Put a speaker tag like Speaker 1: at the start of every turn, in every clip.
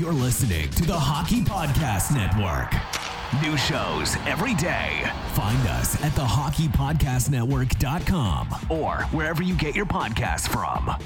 Speaker 1: You're listening to the Hockey Podcast Network. New shows every day. Find us at thehockeypodcastnetwork.com or wherever you get your podcasts from.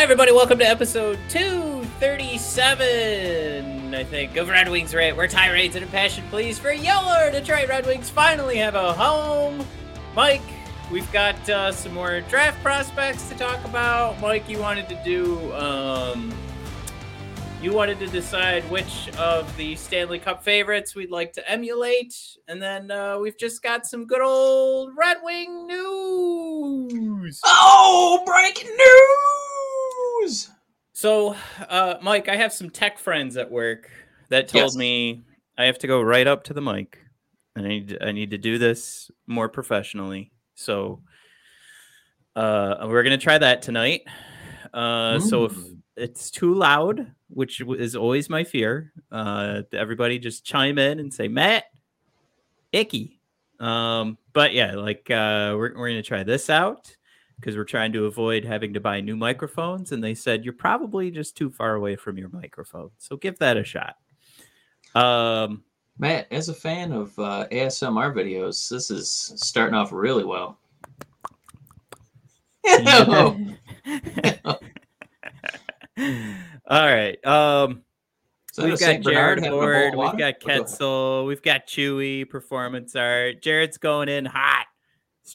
Speaker 2: Hi, everybody. Welcome to episode 237, I think, of Red Wings Rant, where tirades and impassioned pleas for your Detroit Red Wings finally have a home. Mike, we've got uh, some more draft prospects to talk about. Mike, you wanted to do, um, you wanted to decide which of the Stanley Cup favorites we'd like to emulate. And then uh, we've just got some good old Red Wing news.
Speaker 3: Oh, breaking news!
Speaker 2: So, uh, Mike, I have some tech friends at work that told
Speaker 3: Yes.
Speaker 2: me I have to go right up to the mic, and I need I need to do this more professionally. So, uh, we're gonna try that tonight. Uh, so if it's too loud, which is always my fear, uh, everybody just chime in and say Matt, icky. Um, but yeah, like uh, we're we're gonna try this out because we're trying to avoid having to buy new microphones. And they said you're probably just too far away from your microphone, so give that a shot. Um,
Speaker 3: Matt, as a fan of uh, ASMR videos, this is starting off really well.
Speaker 2: all right. Um, we've got Jared
Speaker 3: having a bowl
Speaker 2: aboard.
Speaker 3: of
Speaker 2: We've got Ketzel. We've got Chewy performance art. Jared's going in hot.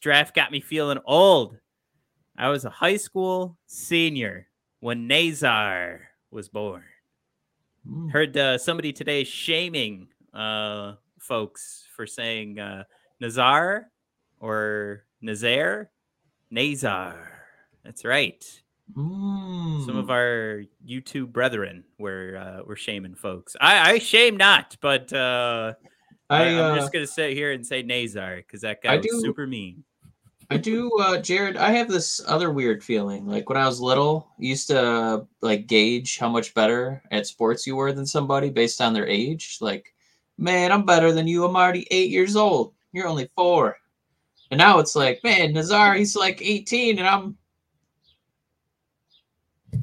Speaker 2: Draft got me feeling old. I was a high school senior when Nazar was born.
Speaker 3: Mm.
Speaker 2: Heard uh, somebody today shaming uh, folks for saying uh, Nazar or Nazar, Nazar. That's right. Some of
Speaker 3: Mm.
Speaker 2: our YouTube brethren were uh, were shaming folks. I, I shame not, but uh, I, am
Speaker 3: uh,
Speaker 2: just gonna sit here and say Nazar because that guy
Speaker 3: I
Speaker 2: was
Speaker 3: do-
Speaker 2: super mean.
Speaker 3: I do, uh, Jared. I have this other weird feeling. Like when I was little, I used to like gauge how much better at sports you were than somebody based on their age. Like, man, I'm better than you. I'm already eight years old. You're only four. And now it's like, man, Nazar, he's like 18, and I'm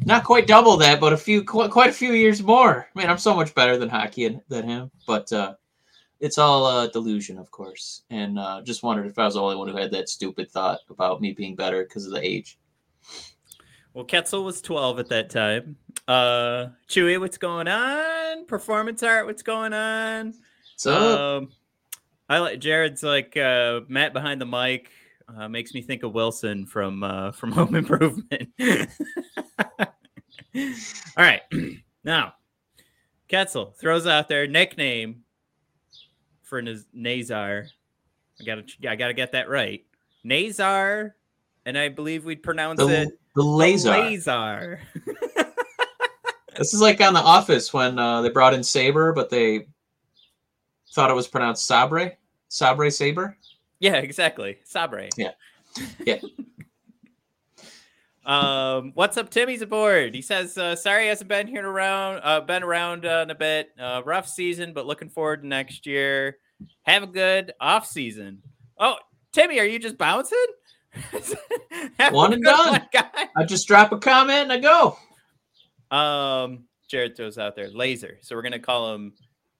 Speaker 3: not quite double that, but a few, quite, quite a few years more. Man, I'm so much better than hockey and- than him. But uh, it's all uh, delusion, of course. And uh, just wondered if I was the only one who had that stupid thought about me being better because of the age.
Speaker 2: Well, Ketzel was 12 at that time. Uh, Chewy, what's going on? Performance art, what's going on?
Speaker 3: So
Speaker 2: Um, I like Jared's like uh, Matt behind the mic. Uh, makes me think of Wilson from uh, from Home Improvement. All right, now Ketzel throws out their nickname for Naz- Nazar. I gotta I gotta get that right. Nazar, and I believe we'd pronounce
Speaker 3: the,
Speaker 2: it
Speaker 3: the laser.
Speaker 2: Lazar.
Speaker 3: This is like on The Office when uh, they brought in Saber, but they thought it was pronounced Sabre. Sabre Saber.
Speaker 2: Yeah, exactly. Sabre.
Speaker 3: Yeah. Yeah.
Speaker 2: um, what's up, Timmy's aboard. He says, uh, sorry he hasn't been here around uh been around uh, in a bit. Uh rough season, but looking forward to next year. Have a good off season. Oh, Timmy, are you just bouncing?
Speaker 3: One and done.
Speaker 2: one, guy.
Speaker 3: I just drop a comment and I go.
Speaker 2: Um, Jared throws out there laser. So we're gonna call him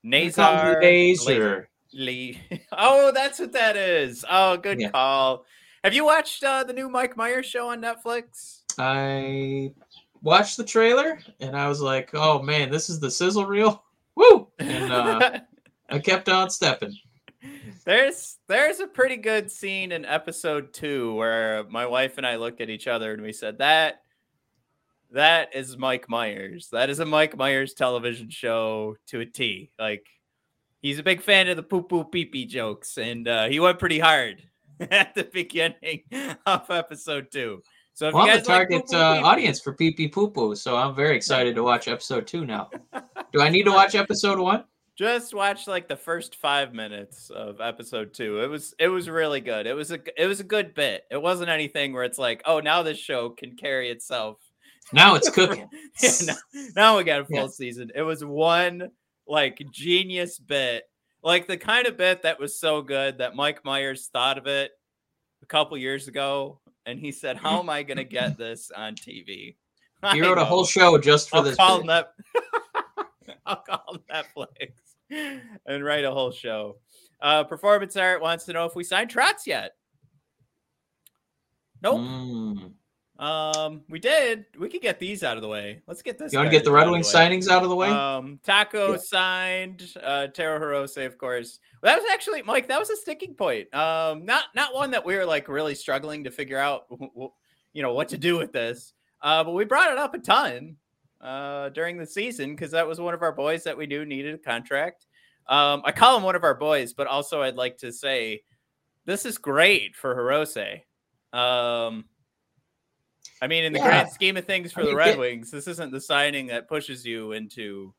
Speaker 2: Nazar
Speaker 3: laser.
Speaker 2: Lee. Oh, that's what that is. Oh, good
Speaker 3: Yeah.
Speaker 2: call. Have you watched uh, the new Mike Myers show on Netflix?
Speaker 3: I watched the trailer and I was like, "Oh man, this is the sizzle reel." Woo! And uh, I kept on stepping.
Speaker 2: there's there's a pretty good scene in episode two where my wife and I looked at each other and we said that that is Mike Myers. That is a Mike Myers television show to a T. Like he's a big fan of the poo poo pee pee jokes, and uh, he went pretty hard at the beginning of episode two. So if
Speaker 3: Well,
Speaker 2: you
Speaker 3: I'm
Speaker 2: guys
Speaker 3: the target
Speaker 2: poo-poo
Speaker 3: uh, audience for pee pee poo poo, so I'm very excited to watch episode two now. Do I need to watch episode one?
Speaker 2: Just watch like the first five minutes of episode two. It was it was really good. It was a it was a good bit. It wasn't anything where it's like, oh, now this show can carry itself.
Speaker 3: Now it's cooking.
Speaker 2: Yeah, now, now we got a full
Speaker 3: Yeah.
Speaker 2: season. It was one like genius bit, like the kind of bit that was so good that Mike Myers thought of it a couple years ago, and he said, "How am I going to get this on TV?"
Speaker 3: He
Speaker 2: I
Speaker 3: wrote a whole show just for
Speaker 2: I'll
Speaker 3: this.
Speaker 2: call
Speaker 3: bit.
Speaker 2: Net- I'll call Netflix and write a whole show. Uh, Performance Art wants to know if we signed Trotz yet. Nope.
Speaker 3: Mm.
Speaker 2: Um, we did. We could get these out of the way. Let's get this.
Speaker 3: You want to get the Red
Speaker 2: out of
Speaker 3: Wings
Speaker 2: way.
Speaker 3: signings out of the way?
Speaker 2: Um, Taco
Speaker 3: Yeah.
Speaker 2: signed. Uh, Taro Hirose, of course. Well, that was actually Mike. That was a sticking point. Um, not not one that we were like really struggling to figure out, you know, what to do with this. Uh, but we brought it up a ton uh during the season because that was one of our boys that we knew needed a contract. Um, I call him one of our boys, but also I'd like to say this is great for Hirose. Um, I mean, in the
Speaker 3: Yeah.
Speaker 2: grand scheme of things for
Speaker 3: I
Speaker 2: the
Speaker 3: mean,
Speaker 2: Red
Speaker 3: get-
Speaker 2: Wings, this isn't the signing that pushes you into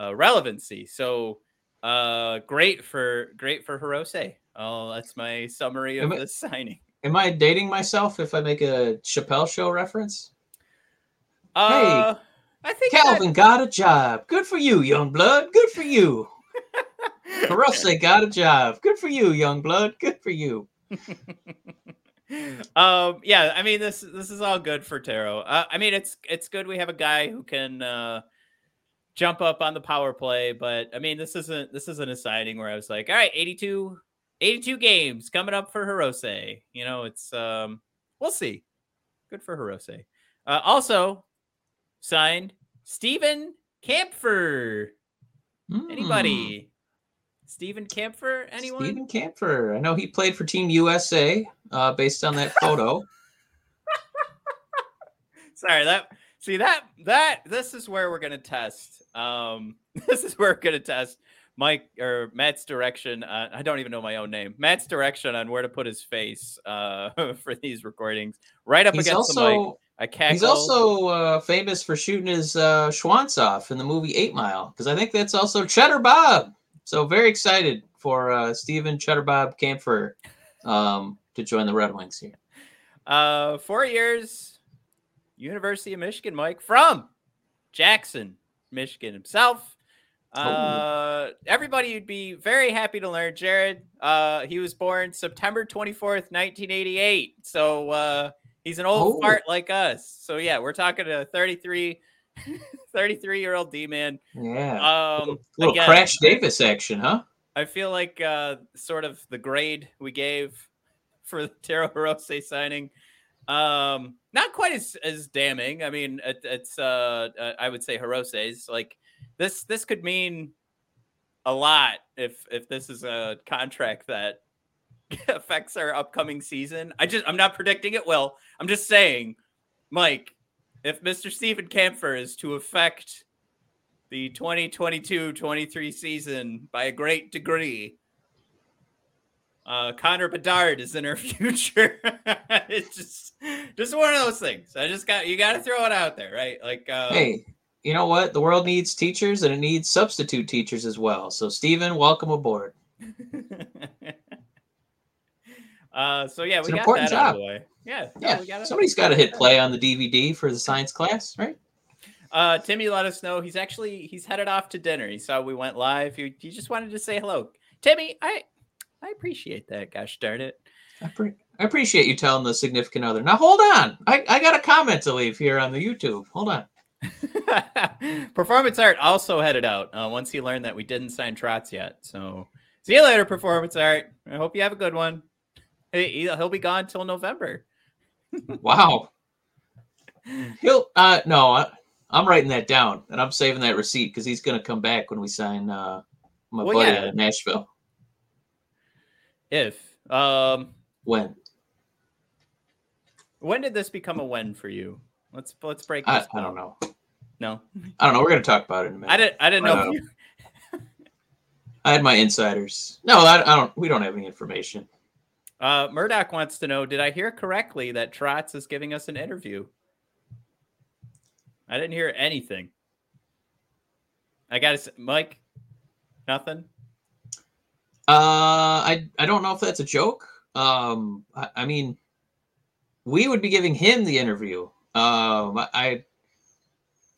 Speaker 2: uh, relevancy. So, uh, great for great for Hirose. Oh, that's my summary of
Speaker 3: Am I-
Speaker 2: signing.
Speaker 3: Am I dating myself if I make a Chappelle show reference?
Speaker 2: Uh, I think
Speaker 3: Calvin got a job. Good for you, young blood. Good for you. Hirose got a job. Good for you, young blood. Good for you.
Speaker 2: um yeah i mean this this is all good for taro uh, i mean it's it's good we have a guy who can uh jump up on the power play but i mean this isn't this isn't a signing where i was like all right 82 82 games coming up for hirose you know it's um we'll see good for hirose uh also signed Steven Kampfer.
Speaker 3: Mm.
Speaker 2: Anybody? Steven Kampfer? Anyone?
Speaker 3: Steven Kampfer. I know he played for Team USA uh, based on that photo.
Speaker 2: Sorry, that see that that this is where we're gonna test. Um, this is where we're gonna test Mike or Matt's direction. Uh, I don't even know my own name. Matt's direction on where to put his face uh, for these recordings. Right up
Speaker 3: he's
Speaker 2: against the mic. I cackle.
Speaker 3: he's also uh, famous for shooting his uh, Schwantz off in the movie Eight Mile because I think that's also Cheddar Bob. So very excited for uh, Stephen Cheddar Bob Kampfer um, to join the Red Wings here.
Speaker 2: Uh, four years, University of Michigan, Mike from Jackson, Michigan himself. Uh, everybody would be very happy to learn. Jared, uh, he was born September 24th, 1988. So, uh, he's an old
Speaker 3: Oh.
Speaker 2: fart like us. So, yeah, we're talking to a 33, 33 year old D man.
Speaker 3: Yeah.
Speaker 2: Um,
Speaker 3: little
Speaker 2: again,
Speaker 3: Crash Davis action, huh?
Speaker 2: I feel like uh, sort of the grade we gave for the Taro Hirose signing, um, not quite as as damning. I mean, it, it's uh, uh, I would say Hirose's like this. This could mean a lot if if this is a contract that affects our upcoming season. I just I'm not predicting it will. I'm just saying, Mike, if Mr. Steven Kampfer is to affect the 2022-23 season by a great degree. Uh, Connor Bedard is in our future. it's just, just one of those things. I just got you got to throw it out there, right? Like, uh,
Speaker 3: hey, you know what? The world needs teachers and it needs substitute teachers as well. So, Stephen, welcome aboard.
Speaker 2: Uh, so yeah,
Speaker 3: It's
Speaker 2: we
Speaker 3: an
Speaker 2: got
Speaker 3: important
Speaker 2: that out of
Speaker 3: job.
Speaker 2: the way. Yeah, no,
Speaker 3: Yeah,
Speaker 2: we got it.
Speaker 3: somebody's got to hit play on the DVD for the science class, right?
Speaker 2: Uh, Timmy let us know he's actually he's headed off to dinner. He saw we went live. He, he just wanted to say hello, Timmy. I I appreciate that. Gosh darn it.
Speaker 3: I, pre- I appreciate you telling the significant other. Now, hold on. I, I got a comment to leave here on the YouTube. Hold on.
Speaker 2: Performance Art also headed out uh, once he learned that we didn't sign Trotz yet. So see you later, Performance Art. I hope you have a good one. He'll be gone till November.
Speaker 3: Wow. He'll, uh, no, I, I'm writing that down and I'm saving that receipt because he's going to come back when we sign uh, my
Speaker 2: Well,
Speaker 3: buddy
Speaker 2: yeah.
Speaker 3: out of Nashville.
Speaker 2: If um,
Speaker 3: When?
Speaker 2: when did this become a when for you? Let's let's break.
Speaker 3: I, I don't know.
Speaker 2: No,
Speaker 3: I don't know. We're gonna talk about it in a minute.
Speaker 2: I didn't. I didn't know. If you-
Speaker 3: I had my insiders. No, I, I don't. We don't have any information.
Speaker 2: Uh, Murdoch wants to know: Did I hear correctly that Trotz is giving us an interview? I didn't hear anything. I got to Mike. Nothing.
Speaker 3: Uh, I I don't know if that's a joke. Um, I, I mean, we would be giving him the interview. Um, I,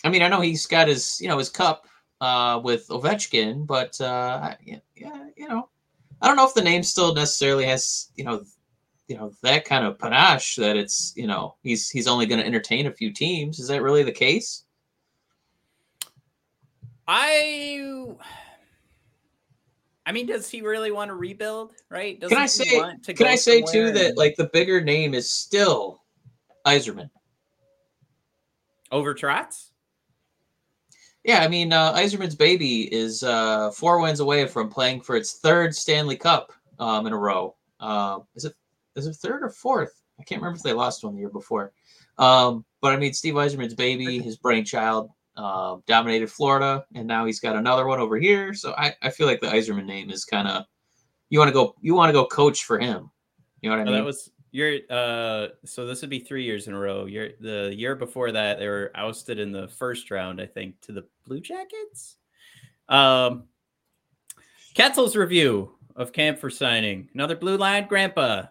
Speaker 3: I, mean, I know he's got his you know his cup uh with Ovechkin, but uh, yeah, yeah, you know, I don't know if the name still necessarily has you know, you know that kind of panache that it's you know he's he's only going to entertain a few teams. Is that really the case?
Speaker 2: I. I mean, does he really want to rebuild? Right?
Speaker 3: Can I
Speaker 2: Doesn't he
Speaker 3: say?
Speaker 2: want to
Speaker 3: Can I say too
Speaker 2: somewhere
Speaker 3: that like the bigger name is still Yzerman.
Speaker 2: over Trotz?
Speaker 3: Yeah, I mean, uh, Yzerman's baby is uh, four wins away from playing for its third Stanley Cup um, in a row. Uh, is it is it third or fourth? I can't remember if they lost one the year before. Um, but I mean, Steve Yzerman's baby, his brainchild, uh, dominated Florida, and now he's got another one over here. So I, I feel like the Yzerman name is kind of you want to go you want to go coach for him. You know what I mean?
Speaker 2: that was your uh so this would be three years in a row. You're the year before that they were ousted in the first round, I think, to the Blue Jackets. Um Ketzel's review of Kampfer signing. Another blue line grandpa.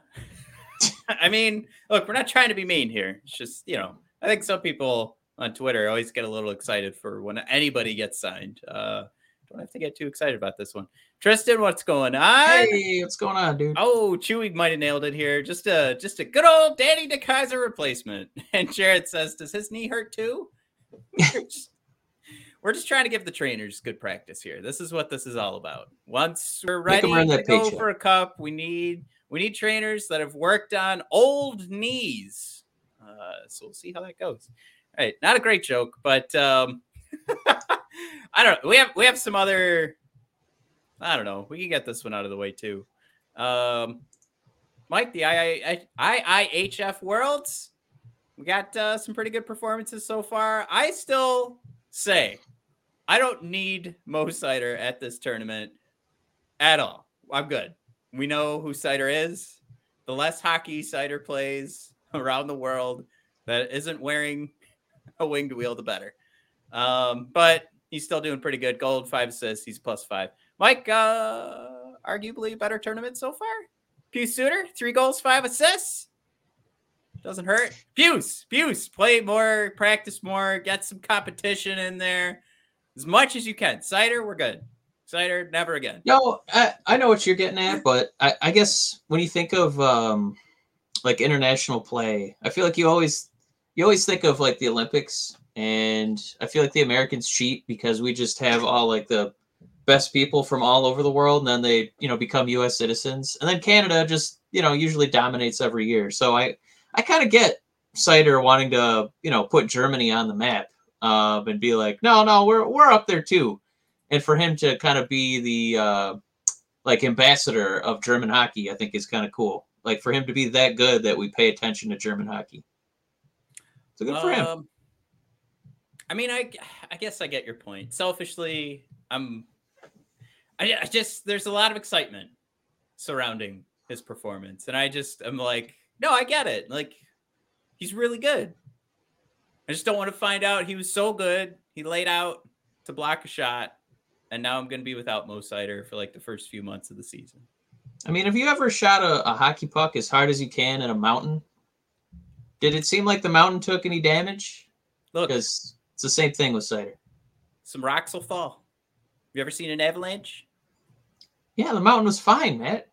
Speaker 2: I mean, look, we're not trying to be mean here. It's just, you know, I think some people on Twitter always get a little excited for when anybody gets signed. Uh don't have to get too excited about this one. Tristan, what's going on?
Speaker 3: hey, what's going on, dude?
Speaker 2: Oh, Chewy might have nailed it here. Just a just a good old Danny DeKeyser replacement. And Jared says, "Does his knee hurt too?" We're just, we're just trying to give the trainers good practice here. This is what this is all about. Once we're ready to go
Speaker 3: paycheck.
Speaker 2: for a cup, we need we need trainers that have worked on old knees. Uh, so we'll see how that goes. All right, not a great joke, but um, I don't. know. We have we have some other. I don't know. We can get this one out of the way too. Um, Mike, the II IIHF Worlds, we got uh, some pretty good performances so far. I still say I don't need Mo Seider at this tournament at all. I'm good. We know who Seider is. The less hockey Seider plays around the world that isn't wearing a winged wheel, the better. Um, but he's still doing pretty good. Gold, five assists. He's plus five. Mike, uh, arguably better tournament so far. Pius Suter, three goals, five assists. Doesn't hurt. Pews, Pews, play more, practice more, get some competition in there as much as you can. Seider, we're good. Seider, never again.
Speaker 3: No, I, I know what you're getting at, but I, I guess when you think of um, like international play, I feel like you always you always think of like the Olympics, and I feel like the Americans cheat because we just have all like the best people from all over the world, and then they you know become U.S. citizens, and then Canada just you know usually dominates every year. So I I kind of get Seider wanting to you know put Germany on the map um, and be like, no, no, we're we're up there too and for him to kind of be the uh, like ambassador of German hockey, I think is kind of cool. Like for him to be that good that we pay attention to German hockey. So good for him.
Speaker 2: I mean, I I guess I get your point. Selfishly, I'm I, I just there's a lot of excitement surrounding his performance, and I just I'm like, no, I get it. Like he's really good. I just don't want to find out he was so good. He laid out to block a shot, and now I'm going to be without Mo Seider for like the first few months of the season.
Speaker 3: I mean, have you ever shot a, a hockey puck as hard as you can in a mountain? Did it seem like the mountain took any damage?
Speaker 2: Look,
Speaker 3: Because it's the same thing with Seider.
Speaker 2: some rocks will fall. You ever seen an avalanche?
Speaker 3: Yeah, the mountain was fine, Matt.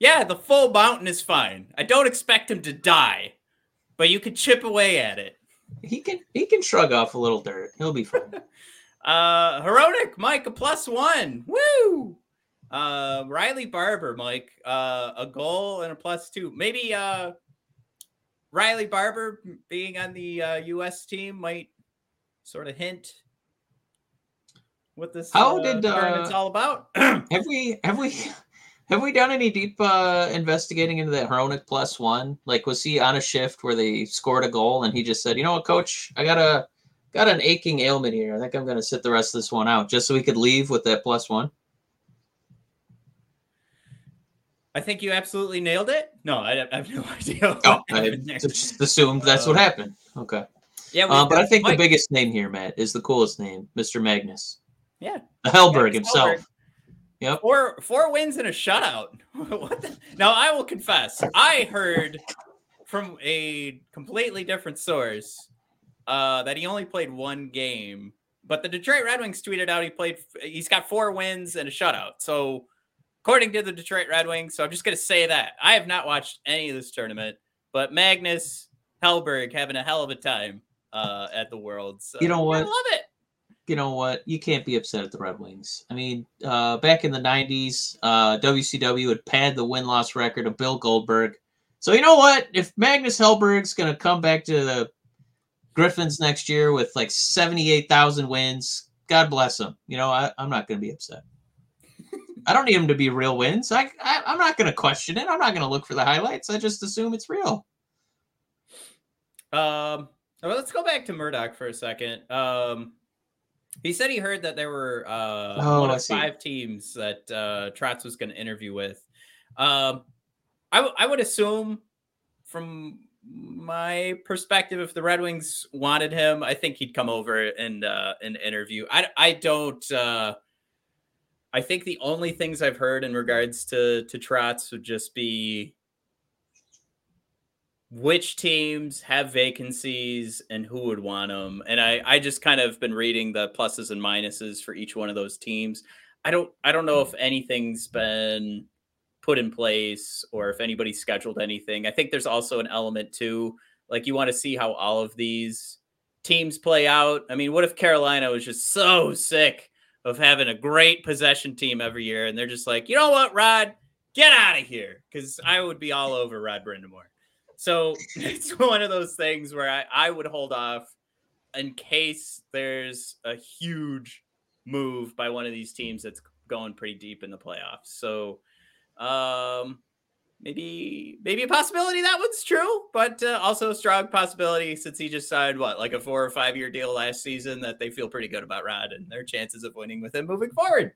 Speaker 2: Yeah, the full mountain is fine. I don't expect him to die, but you could chip away at it.
Speaker 3: He can he can shrug off a little dirt. He'll be fine.
Speaker 2: Uh Hronek, Mike, a plus one. Woo! Uh Riley Barber, Mike, uh a goal and a plus two. Maybe uh Riley Barber being on the uh US team might sort of hint what this
Speaker 3: How
Speaker 2: uh,
Speaker 3: did, uh,
Speaker 2: all about.
Speaker 3: have we have we Have we done any deep uh, investigating into that Hronek plus one? Like, was he on a shift where they scored a goal and he just said, "You know what, coach, I got a got an aching ailment here. I think I'm going to sit the rest of this one out just so we could leave with that plus one."
Speaker 2: I think you absolutely nailed it. No, I, I have no idea.
Speaker 3: Oh, I just assumed that's what
Speaker 2: Uh,
Speaker 3: happened. Okay.
Speaker 2: Yeah,
Speaker 3: Uh,
Speaker 2: we've
Speaker 3: but I think the biggest name here, Matt, is the coolest name, Mr. Magnus.
Speaker 2: Yeah.
Speaker 3: The Hellberg
Speaker 2: Magnus
Speaker 3: himself.
Speaker 2: Hellberg.
Speaker 3: Yep.
Speaker 2: Four four wins and a shutout. what the? Now I will confess, I heard from a completely different source uh, that he only played one game, but the Detroit Red Wings tweeted out he played. He's got four wins and a shutout. So according to the Detroit Red Wings, so I'm just gonna say that I have not watched any of this tournament, but Magnus Hellberg having a hell of a time uh, at the World. So
Speaker 3: You know what?
Speaker 2: I love it.
Speaker 3: you know what? You can't be upset at the Red Wings. I mean, uh, back in the '90s, uh, WCW would pad the win-loss record of Bill Goldberg. So you know what? If Magnus Hellberg's going to come back to the Griffins next year with like 78,000 wins, God bless him. You know, I, I'm not going to be upset. I don't need him to be real wins. I, I I'm not going to question it. I'm not going to look for the highlights. I just assume it's real.
Speaker 2: Um, well, let's go back to Murdoch for a second. Um, he said he heard that there were uh,
Speaker 3: Oh,
Speaker 2: one of five teams that uh, Trotz was going to interview with. Um, I, w- I would assume, from my perspective, if the Red Wings wanted him, I think he'd come over and uh, and interview. I I don't. Uh, I think the only things I've heard in regards to to Trotz would just be which teams have vacancies and who would want them. And I, I just kind of been reading the pluses and minuses for each one of those teams. I don't I don't know if anything's been put in place or if anybody's scheduled anything. I think there's also an element too, like you want to see how all of these teams play out. I mean, what if Carolina was just so sick of having a great possession team every year and they're just like, you know what, Rod, get out of here. Cause I would be all over Rod Brind'Amour. So it's one of those things where I, I would hold off in case there's a huge move by one of these teams that's going pretty deep in the playoffs. So um maybe maybe a possibility that one's true, but uh, also a strong possibility since he just signed what like a four or five year deal last season that they feel pretty good about Rod and their chances of winning with him moving forward.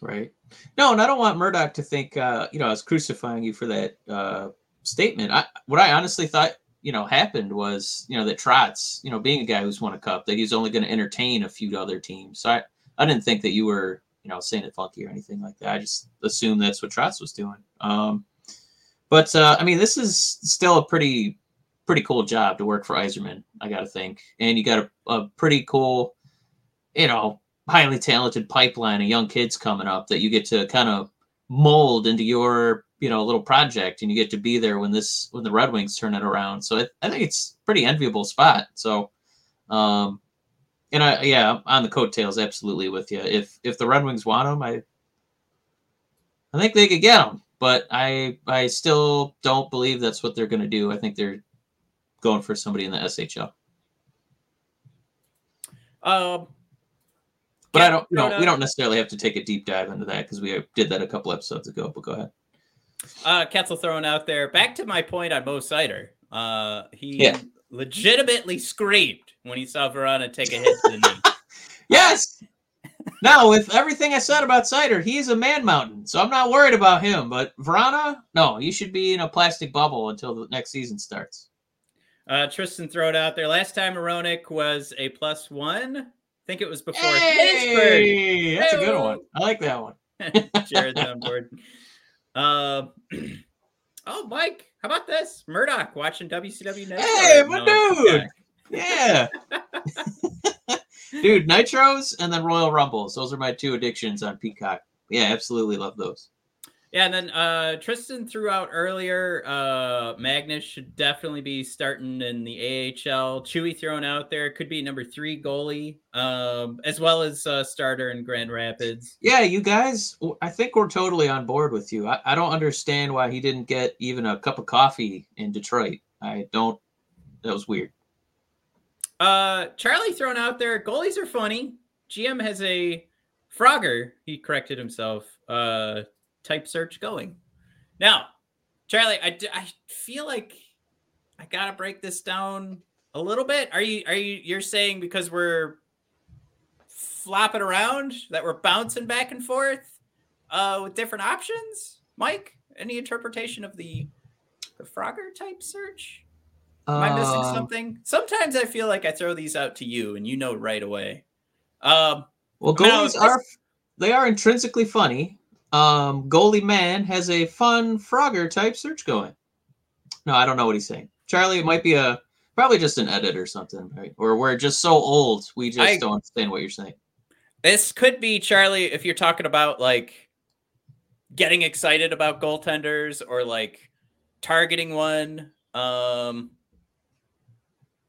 Speaker 3: Right. No, and I don't want Murdoch to think, uh, you know, I was crucifying you for that uh, statement. I, what I honestly thought, you know, happened was, you know, that Trotz, you know, being a guy who's won a cup, that he's only going to entertain a few other teams. So I, I didn't think that you were, you know, saying it funky or anything like that. I just assumed that's what Trotz was doing. Um, but uh, I mean, this is still a pretty, pretty cool job to work for Yzerman. I got to think, and you got a, a pretty cool, you know, highly talented pipeline of young kids coming up that you get to kind of mold into your you know a little project and you get to be there when this when the red wings turn it around. So i, I think it's pretty enviable spot. So um and i yeah on the coattails absolutely with you if if the red wings want them i i think they could get them but i i still don't believe that's what they're going to do. I think they're going for somebody in the shl
Speaker 2: Um
Speaker 3: but i don't you
Speaker 2: no,
Speaker 3: know
Speaker 2: no.
Speaker 3: we don't necessarily have to take a deep dive into that because we did that a couple episodes ago but go ahead
Speaker 2: Uh, Ketzel throwing out there. Back to my point on Mo Seider. Uh, he
Speaker 3: Yeah.
Speaker 2: legitimately screamed when he saw Vrana take a hit to the knee.
Speaker 3: Yes. Now, with everything I said about Seider, he's a man mountain, so I'm not worried about him. But Vrana, no, you should be in a plastic bubble until the next season starts.
Speaker 2: Uh, Tristan throw it out there. Last time Moronic was a plus one. I think it was before Pittsburgh.
Speaker 3: Hey, that's a good one. I like that one.
Speaker 2: Jared's on board. Um, oh, Mike, how about this? Murdoch watching WCW Network.
Speaker 3: Hey, my
Speaker 2: No,
Speaker 3: dude. Yeah. Dude, Nitros and then Royal Rumbles. Those are my two addictions on Peacock. Yeah, absolutely love those.
Speaker 2: Yeah, and then uh, Tristan threw out earlier. Uh, Magnus should definitely be starting in the AHL. Chewy thrown out there could be number three goalie, um, as well as uh, starter in Grand Rapids.
Speaker 3: Yeah, you guys, I think we're totally on board with you. I, I don't understand why he didn't get even a cup of coffee in Detroit. I don't. That was weird.
Speaker 2: Uh, Charlie thrown out there. Goalies are funny. GM has a Frogger. He corrected himself. Uh, type search going. Now, Charlie, I, I feel like I gotta break this down a little bit. Are you are you you're saying because we're flopping around that we're bouncing back and forth uh, with different options? Mike, any interpretation of the the Frogger type search? Am I missing
Speaker 3: Um,
Speaker 2: something? Sometimes I feel like I throw these out to you and you know right away. Um,
Speaker 3: Well, goalies are they are intrinsically funny. Um, goalie man has a fun Frogger type search going. No, I don't know what he's saying. Charlie, it might be a probably just an edit or something, right? Or we're just so old we just
Speaker 2: I-
Speaker 3: don't understand what you're saying.
Speaker 2: This could be Charlie if you're talking about like getting excited about goaltenders or like targeting one. Um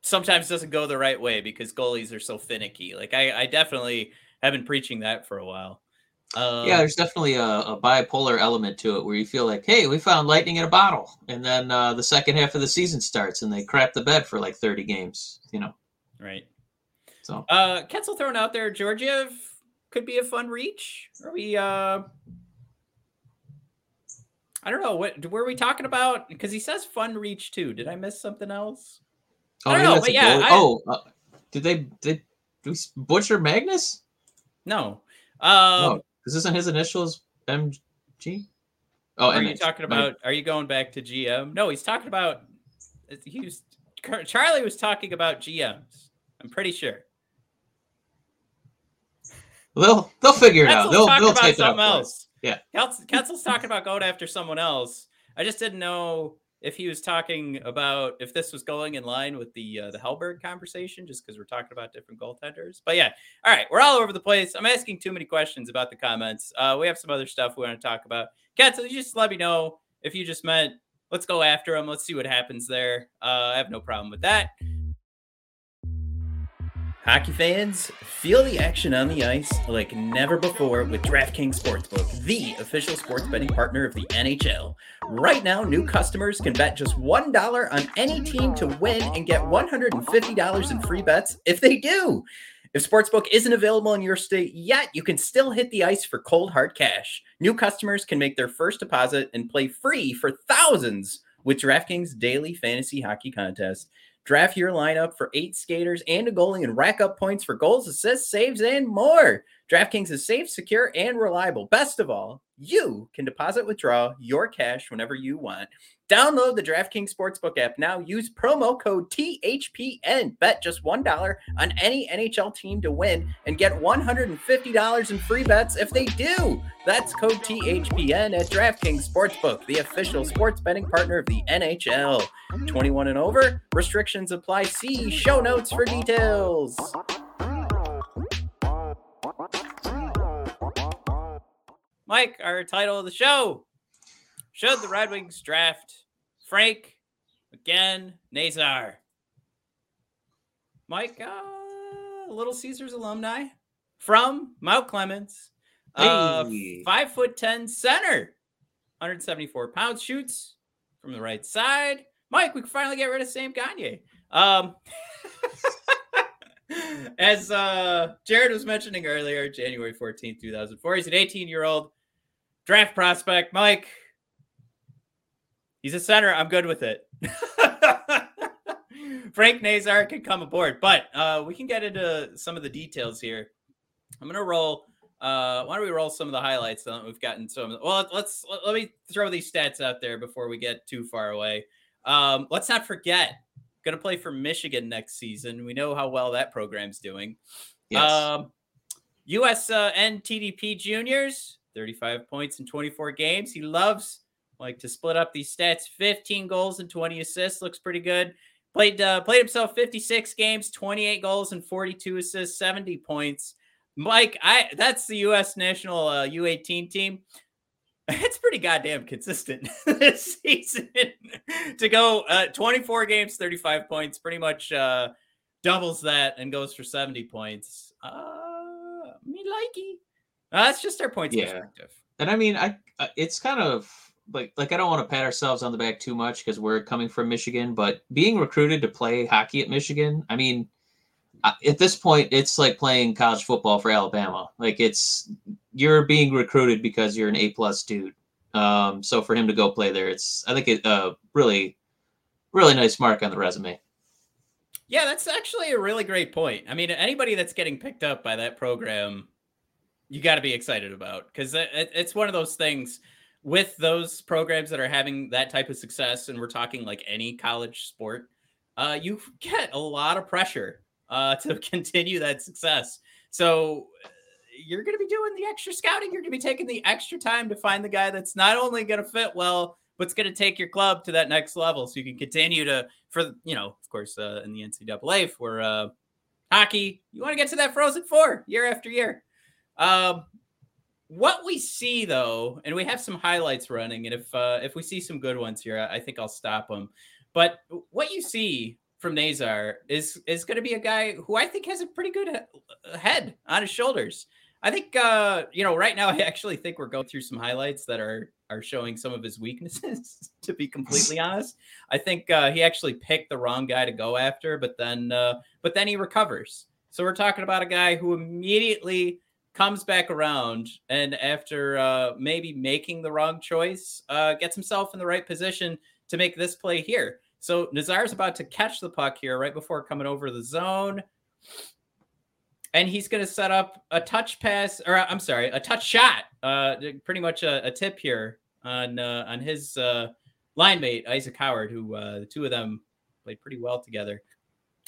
Speaker 2: sometimes doesn't go the right way because goalies are so finicky. Like I, I definitely have been preaching that for a while. Um,
Speaker 3: yeah, there's definitely a, a bipolar element to it where you feel like, hey, we found lightning in a bottle, and then uh, the second half of the season starts and they crap the bed for like 30 games, you know.
Speaker 2: right.
Speaker 3: So
Speaker 2: Uh Ketzel throwing out there, Georgiev could be a fun reach. Are we uh I don't know what were we talking about because he says fun reach too. Did I miss something else? I don't know, but yeah, I-
Speaker 3: oh, uh, did they did do we butcher Magnus?
Speaker 2: No. Um
Speaker 3: no, this isn't his initials MG. Oh,
Speaker 2: are you talking about are you going back to GM? No, he's talking about he was Charlie was talking about GMs. I'm pretty sure.
Speaker 3: They'll they'll figure it out. They'll they'll
Speaker 2: about
Speaker 3: type it up.
Speaker 2: something else.
Speaker 3: Yeah.
Speaker 2: Ketz- Ketzel's talking about going after someone else. I just didn't know if he was talking about if this was going in line with the uh, the Hellberg conversation, just because we're talking about different goaltenders. But yeah, all right, we're all over the place. I'm asking too many questions about the comments. Uh, we have some other stuff we want to talk about. Ketzel, you just let me know if you just meant let's go after him. Let's see what happens there. Uh, I have no problem with that. Hockey fans, feel the action on the ice like never before with DraftKings Sportsbook, the official sports betting partner of the NHL. Right now, new customers can bet just $1 on any team to win and get $150 in free bets if they do. If Sportsbook isn't available in your state yet, you can still hit the ice for cold hard cash. New customers can make their first deposit and play free for thousands with DraftKings Daily Fantasy Hockey Contest. Draft your lineup for eight skaters and a goalie and rack up points for goals, assists, saves, and more. DraftKings is safe, secure, and reliable. Best of all, you can deposit, withdraw your cash whenever you want. Download the DraftKings Sportsbook app now. Use promo code THPN. Bet just $1 on any NHL team to win and get $150 in free bets if they do. That's code THPN at DraftKings Sportsbook, the official sports betting partner of the NHL. 21 and over. Restrictions apply. See show notes for details. Mike, our title of the show. Should the Red Wings draft Frank again Nazar? Mike, uh, Little Caesars alumni from Mount Clemens. Uh,
Speaker 3: Hey.
Speaker 2: five foot ten center, 174 pounds, shoots from the right side. Mike, we can finally get rid of Sam Gagne. Um, as uh, Jared was mentioning earlier, January 14th, 2004, he's an 18 year old draft prospect. Mike, he's a center. I'm good with it. Frank Nazar can come aboard, but uh, we can get into some of the details here. I'm gonna roll. Uh, why don't we roll some of the highlights that we've gotten? Some. Well, let's let, me throw these stats out there before we get too far away. Um, let's not forget, going to play for Michigan next season. We know how well that program's doing.
Speaker 3: Yes.
Speaker 2: Um, US uh, NTDP juniors, 35 points in 24 games. He loves like to split up these stats. 15 goals and 20 assists looks pretty good. Played uh, played himself 56 games, 28 goals and 42 assists, 70 points. Mike, I that's the U.S. national uh, U18 team. It's pretty goddamn consistent this season to go uh, 24 games, 35 points, pretty much uh, doubles that and goes for 70 points. Uh, me likey. Uh, that's just our points
Speaker 3: Yeah.
Speaker 2: perspective.
Speaker 3: and I mean, I I- it's kind of like like I don't want to pat ourselves on the back too much because we're coming from Michigan, but being recruited to play hockey at Michigan, I mean, at this point, it's like playing college football for Alabama. Like it's you're being recruited because you're an A plus dude, Um, so for him to go play there, it's I think it uh, really, really nice mark on the resume.
Speaker 2: Yeah, that's actually a really great point. I mean, anybody that's getting picked up by that program, you got to be excited about because it's one of those things with those programs that are having that type of success, and we're talking like any college sport, uh, you get a lot of pressure uh, to continue that success. So you're going to be doing the extra scouting. You're going to be taking the extra time to find the guy that's not only going to fit well, but's going to take your club to that next level, so you can continue to, for you know, of course, uh, in the NCAA for uh, hockey, you want to get to that Frozen Four year after year. Um, what we see though, and we have some highlights running, and if uh, if we see some good ones here, I think I'll stop them. But what you see from Nazar is is going to be a guy who I think has a pretty good head on his shoulders. I think uh, you know right now I actually think we're going through some highlights that are are showing some of his weaknesses. to be completely honest, I think uh, he actually picked the wrong guy to go after, but then uh, but then he recovers. So we're talking about a guy who immediately comes back around and after uh, maybe making the wrong choice, uh, gets himself in the right position to make this play here. So Nazar's about to catch the puck here right before coming over the zone and he's going to set up a touch pass, or I'm sorry, a touch shot. Uh, pretty much a, a tip here on uh, on his uh, line mate Isaac Howard, who uh, the two of them played pretty well together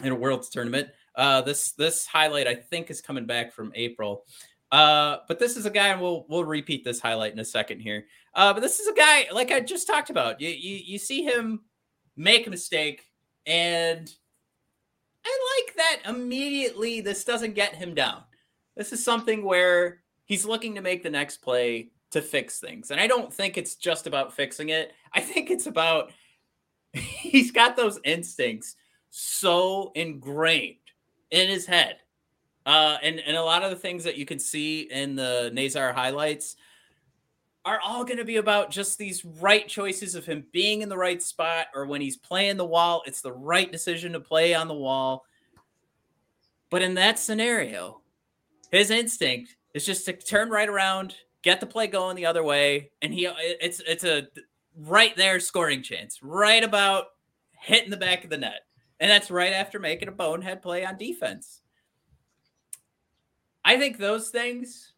Speaker 2: in a Worlds tournament. Uh, this this highlight I think is coming back from April. Uh, but this is a guy, and we'll we'll repeat this highlight in a second here. Uh, but this is a guy like I just talked about. You you, you see him make a mistake, and I like that immediately this doesn't get him down. This is something where he's looking to make the next play to fix things. And I don't think it's just about fixing it. I think it's about he's got those instincts so ingrained in his head. Uh, and, and a lot of the things that you can see in the Nazar highlights are all going to be about just these right choices of him being in the right spot or when he's playing the wall, it's the right decision to play on the wall. But in that scenario, his instinct is just to turn right around, get the play going the other way, and he it's it's a right there scoring chance, right about hitting the back of the net. And that's right after making a bonehead play on defense. I think those things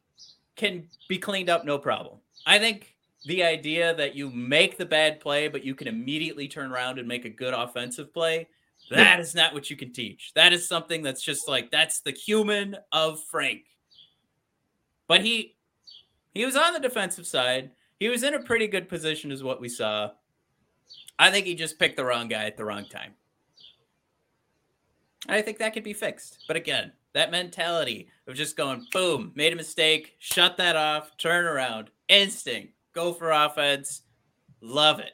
Speaker 2: can be cleaned up no problem. I think the idea that you make the bad play, but you can immediately turn around and make a good offensive play, that is not what you can teach. That is something that's just like that's the human of Frank. But he he was on the defensive side. He was in a pretty good position, is what we saw. I think he just picked the wrong guy at the wrong time. I think that could be fixed. But again, that mentality of just going boom, made a mistake, shut that off, turn around, instinct, go for offense. Love it.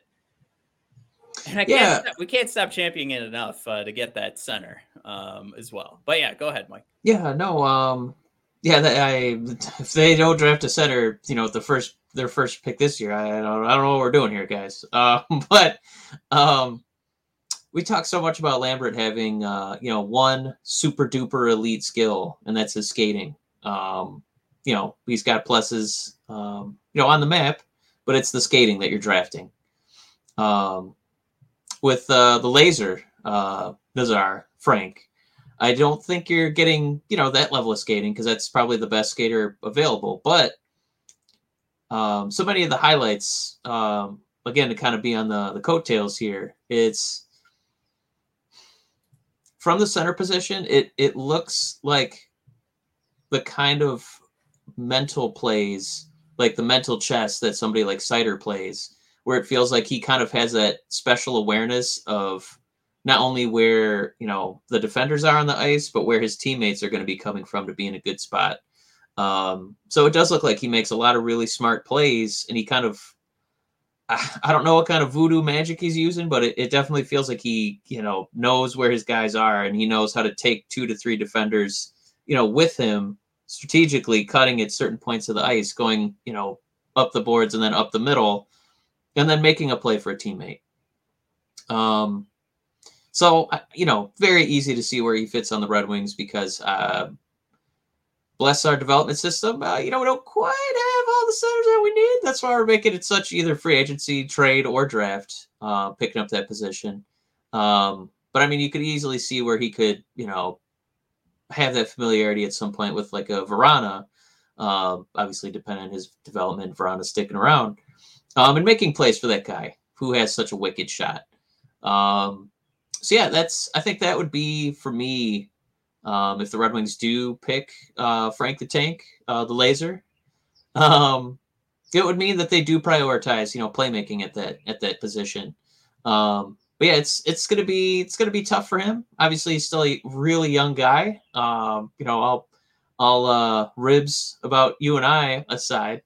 Speaker 2: And I can't yeah. Stop, we can't stop championing it enough uh, to get that center um, as well. But yeah, go ahead, Mike.
Speaker 3: Yeah, no, um, yeah, I if they don't draft a center, you know, the first their first pick this year, I don't, I don't know what we're doing here, guys. Uh, but um, we talk so much about Lambert having, uh, you know, one super duper elite skill, and that's his skating. Um, you know, he's got pluses, um, you know, on the map, but it's the skating that you're drafting. Um, with uh, the laser, uh, Nazar, Frank, I don't think you're getting, you know, that level of skating because that's probably the best skater available. But um, so many of the highlights, um, again, to kind of be on the, the coattails here, it's from the center position, it, it looks like the kind of mental plays, like the mental chess that somebody like Seider plays, where it feels like he kind of has that special awareness of not only where you know the defenders are on the ice, but where his teammates are going to be coming from to be in a good spot. Um, so it does look like he makes a lot of really smart plays, and he kind of I, don't know what kind of voodoo magic he's using, but it, it definitely feels like he you know knows where his guys are, and he knows how to take two to three defenders you know with him strategically cutting at certain points of the ice, going, you know, up the boards and then up the middle, and then making a play for a teammate. Um, so you know, very easy to see where he fits on the Red Wings because uh, bless our development system, uh, you know, we don't quite have all the centers that we need. That's why we're making it such either free agency, trade, or draft, uh, picking up that position. Um, but I mean, you could easily see where he could, you know, have that familiarity at some point with like a Vrana. Uh, obviously, depending on his development, Vrana sticking around um, and making plays for that guy who has such a wicked shot. Um, so yeah, that's I think that would be for me um, if the Red Wings do pick uh, Frank the Tank, uh, the laser, um, it would mean that they do prioritize, you know, playmaking at that at that position. Um, but yeah, it's it's gonna be it's gonna be tough for him. Obviously, he's still a really young guy. Um, you know, I'll I'll uh, ribs about you and I aside,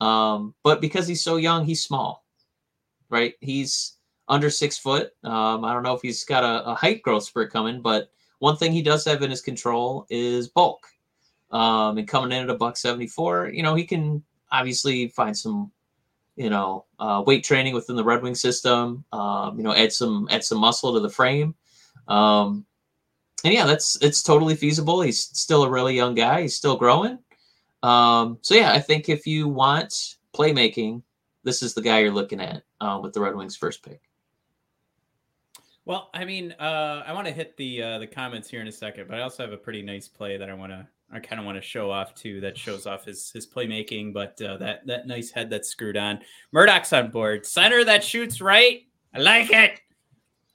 Speaker 3: um, but because he's so young, he's small, right? He's under six foot. Um, I don't know if he's got a, a height growth spurt coming, but one thing he does have in his control is bulk. Um, and coming in at a buck 74, you know, he can obviously find some, you know, uh, weight training within the Red Wing system. Um, you know, add some add some muscle to the frame. Um, and yeah, that's it's totally feasible. He's still a really young guy. He's still growing. Um, so yeah, I think if you want playmaking, this is the guy you're looking at uh, with the Red Wings first pick.
Speaker 2: Well, I mean, uh, I want to hit the uh, the comments here in a second, but I also have a pretty nice play that I want to I kind of want to show off too. That shows off his his playmaking, but uh, that that nice head that's screwed on. Murdoch's on board. Center that shoots right. I like it.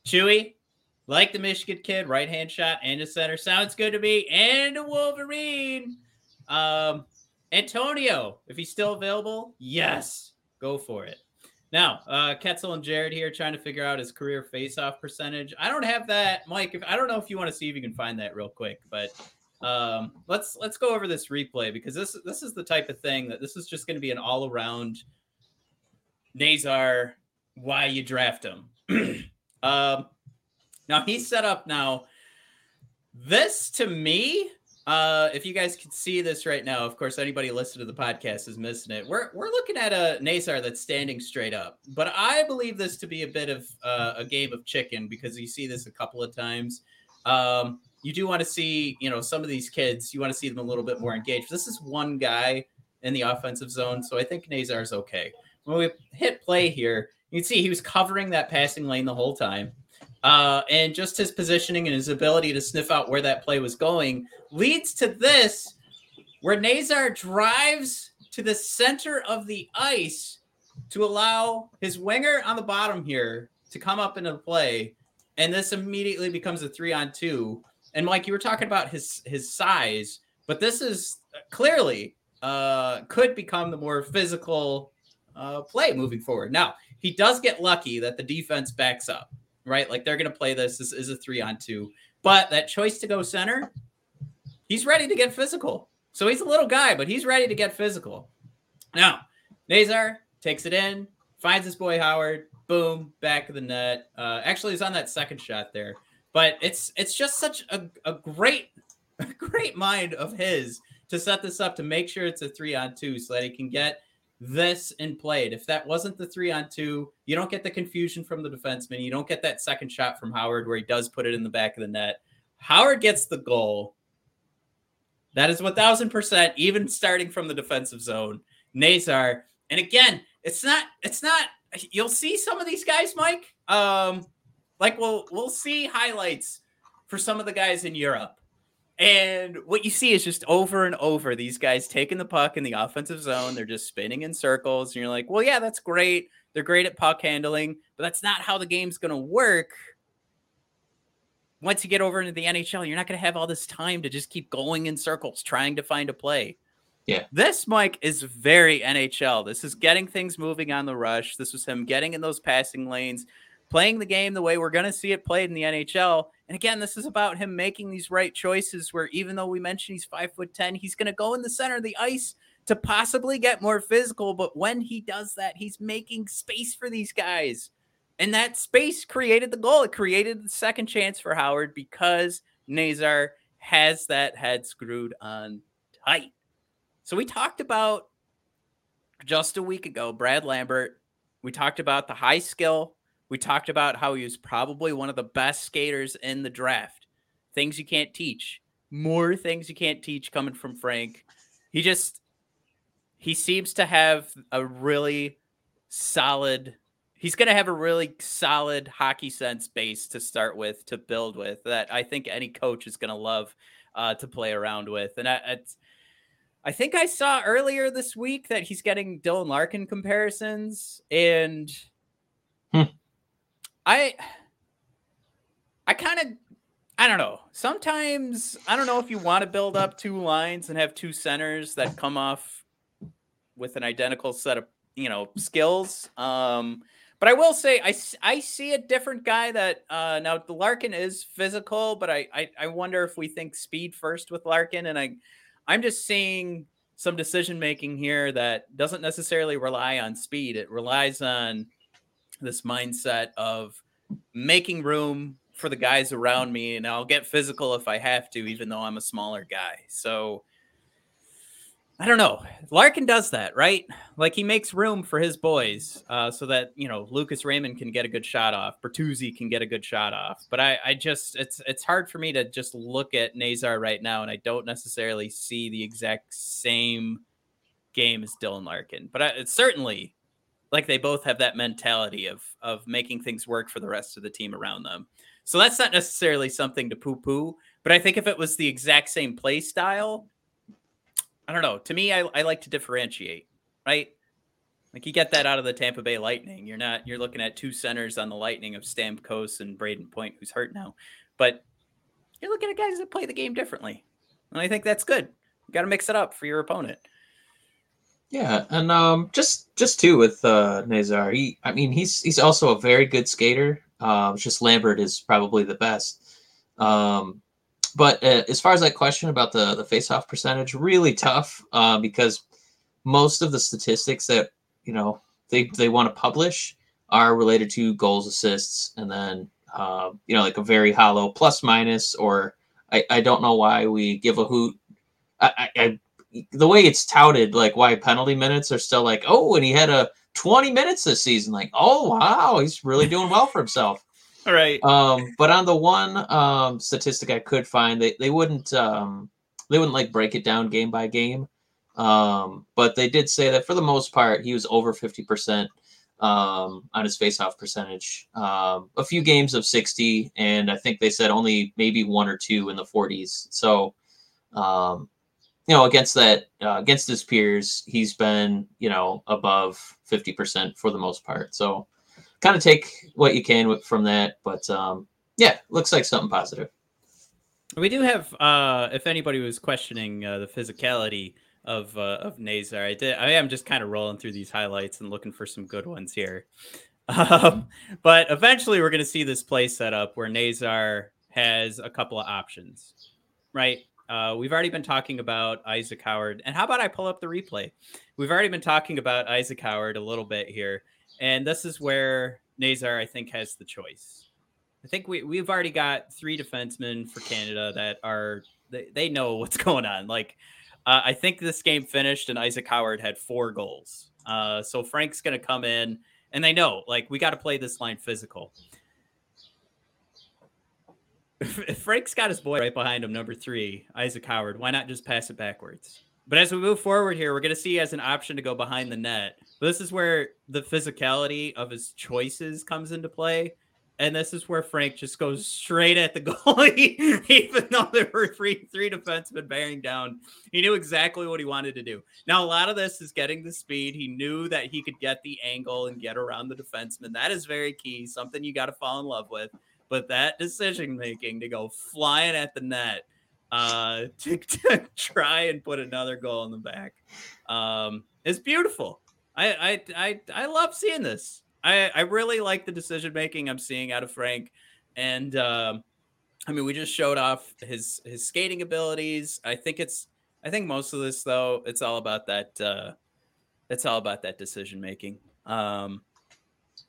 Speaker 2: Chewy, like the Michigan kid, right hand shot and a center sounds good to me. And a Wolverine. Um, Antonio, if he's still available, yes, go for it. Now, uh, Ketzel and Jared here trying to figure out his career face-off percentage. I don't have that, Mike. If I don't know if you want to see if you can find that real quick, but um, let's let's go over this replay because this this is the type of thing that this is just going to be an all-around Nazar why you draft him. um, now he's set up now. This to me uh, if you guys can see this right now, of course, anybody listening to the podcast is missing it. We're we're looking at a Nazar that's standing straight up, but I believe this to be a bit of uh, a game of chicken because you see this a couple of times. Um, you do want to see, you know, some of these kids. You want to see them a little bit more engaged. This is one guy in the offensive zone, so I think Nazar is okay. When we hit play here, you can see he was covering that passing lane the whole time. Uh, and just his positioning and his ability to sniff out where that play was going leads to this, where Nazar drives to the center of the ice to allow his winger on the bottom here to come up into the play, and this immediately becomes a three on two. And Mike, you were talking about his his size, but this is clearly uh, could become the more physical uh, play moving forward. Now he does get lucky that the defense backs up right? Like they're going to play this. This is a three on two. But that choice to go center, he's ready to get physical. So he's a little guy, but he's ready to get physical. Now, Nazar takes it in, finds his boy Howard, boom, back of the net. Uh, actually, he's on that second shot there. But it's it's just such a, a great, a great mind of his to set this up to make sure it's a three on two so that he can get this and played. If that wasn't the three on two, you don't get the confusion from the defenseman. You don't get that second shot from Howard where he does put it in the back of the net. Howard gets the goal. That is 1000%, even starting from the defensive zone. Nazar. And again, it's not, it's not, you'll see some of these guys, Mike. Um, like we'll we'll see highlights for some of the guys in Europe and what you see is just over and over these guys taking the puck in the offensive zone. They're just spinning in circles. And you're like, well, yeah, that's great. They're great at puck handling, but that's not how the game's going to work. Once you get over into the NHL, you're not going to have all this time to just keep going in circles trying to find a play.
Speaker 3: Yeah.
Speaker 2: This, Mike, is very NHL. This is getting things moving on the rush. This was him getting in those passing lanes, playing the game the way we're going to see it played in the NHL. And again, this is about him making these right choices where even though we mentioned he's five foot 10, he's going to go in the center of the ice to possibly get more physical. But when he does that, he's making space for these guys. And that space created the goal. It created the second chance for Howard because Nazar has that head screwed on tight. So we talked about just a week ago, Brad Lambert. We talked about the high skill we talked about how he was probably one of the best skaters in the draft. Things you can't teach. more things you can't teach coming from Frank. He just he seems to have a really solid he's going to have a really solid hockey sense base to start with to build with that I think any coach is going to love uh, to play around with. And I, I think I saw earlier this week that he's getting Dylan Larkin comparisons, and hmm. I, I kind of, I don't know. Sometimes I don't know if you want to build up two lines and have two centers that come off with an identical set of you know skills. Um, but I will say I, I see a different guy that uh, now the Larkin is physical, but I, I I wonder if we think speed first with Larkin, and I I'm just seeing some decision making here that doesn't necessarily rely on speed. It relies on this mindset of making room for the guys around me, and I'll get physical if I have to, even though I'm a smaller guy. So I don't know. Larkin does that, right? Like he makes room for his boys, uh, so that you know Lucas Raymond can get a good shot off, Bertuzzi can get a good shot off. But I, I just it's it's hard for me to just look at Nazar right now, and I don't necessarily see the exact same game as Dylan Larkin. But I, it's certainly like they both have that mentality of of making things work for the rest of the team around them. So that's not necessarily something to poo poo. But I think if it was the exact same play style, I don't know. To me, I, I like to differentiate, right? Like you get that out of the Tampa Bay Lightning. You're not you're looking at two centers on the Lightning of Stamkos and Brayden Point, who's hurt now, but you're looking at guys that play the game differently, and I think that's good. You got to mix it up for your opponent.
Speaker 3: Yeah, and um, just just too with uh, Nazar, he I mean he's he's also a very good skater. Um, just Lambert is probably the best. Um, but uh, as far as that question about the the face-off percentage, really tough uh, because most of the statistics that you know they they want to publish are related to goals, assists, and then uh, you know like a very hollow plus minus. Or I, I don't know why we give a hoot. I, I, I the way it's touted, like why penalty minutes are still like oh, and he had a 20 minutes this season. Like oh wow, he's really doing well for himself.
Speaker 2: All right.
Speaker 3: Um, but on the one um, statistic I could find, they, they wouldn't um, they wouldn't like break it down game by game. Um, but they did say that for the most part, he was over fifty percent um, on his faceoff percentage. Um, a few games of sixty, and I think they said only maybe one or two in the forties. So, um, you know, against that uh, against his peers, he's been you know above fifty percent for the most part. So kind of take what you can from that. But um, yeah, looks like something positive.
Speaker 2: We do have, uh, if anybody was questioning uh, the physicality of uh, of Nazar, I did. I am just kind of rolling through these highlights and looking for some good ones here. Um, but eventually, we're going to see this play set up where Nazar has a couple of options, right? Uh, we've already been talking about Isaac Howard, and how about I pull up the replay? We've already been talking about Isaac Howard a little bit here. And this is where Nazar, I think, has the choice. I think we, we've already got three defensemen for Canada that are, they, they know what's going on. Like, uh, I think this game finished and Isaac Howard had four goals. Uh, so Frank's going to come in and they know, like, we got to play this line physical. Frank's got his boy right behind him, number three, Isaac Howard, why not just pass it backwards? But as we move forward here, we're going to see as an option to go behind the net. But this is where the physicality of his choices comes into play. And this is where Frank just goes straight at the goalie, even though there were three three defensemen bearing down. He knew exactly what he wanted to do. Now, a lot of this is getting the speed. He knew that he could get the angle and get around the defenseman. That is very key, something you got to fall in love with. But that decision making to go flying at the net uh, to, to, try and put another goal in the back. Um, it's beautiful. I, I I I love seeing this. I I really like the decision making I'm seeing out of Frank, and um, I mean we just showed off his his skating abilities. I think it's I think most of this though it's all about that. Uh, it's all about that decision making. Um,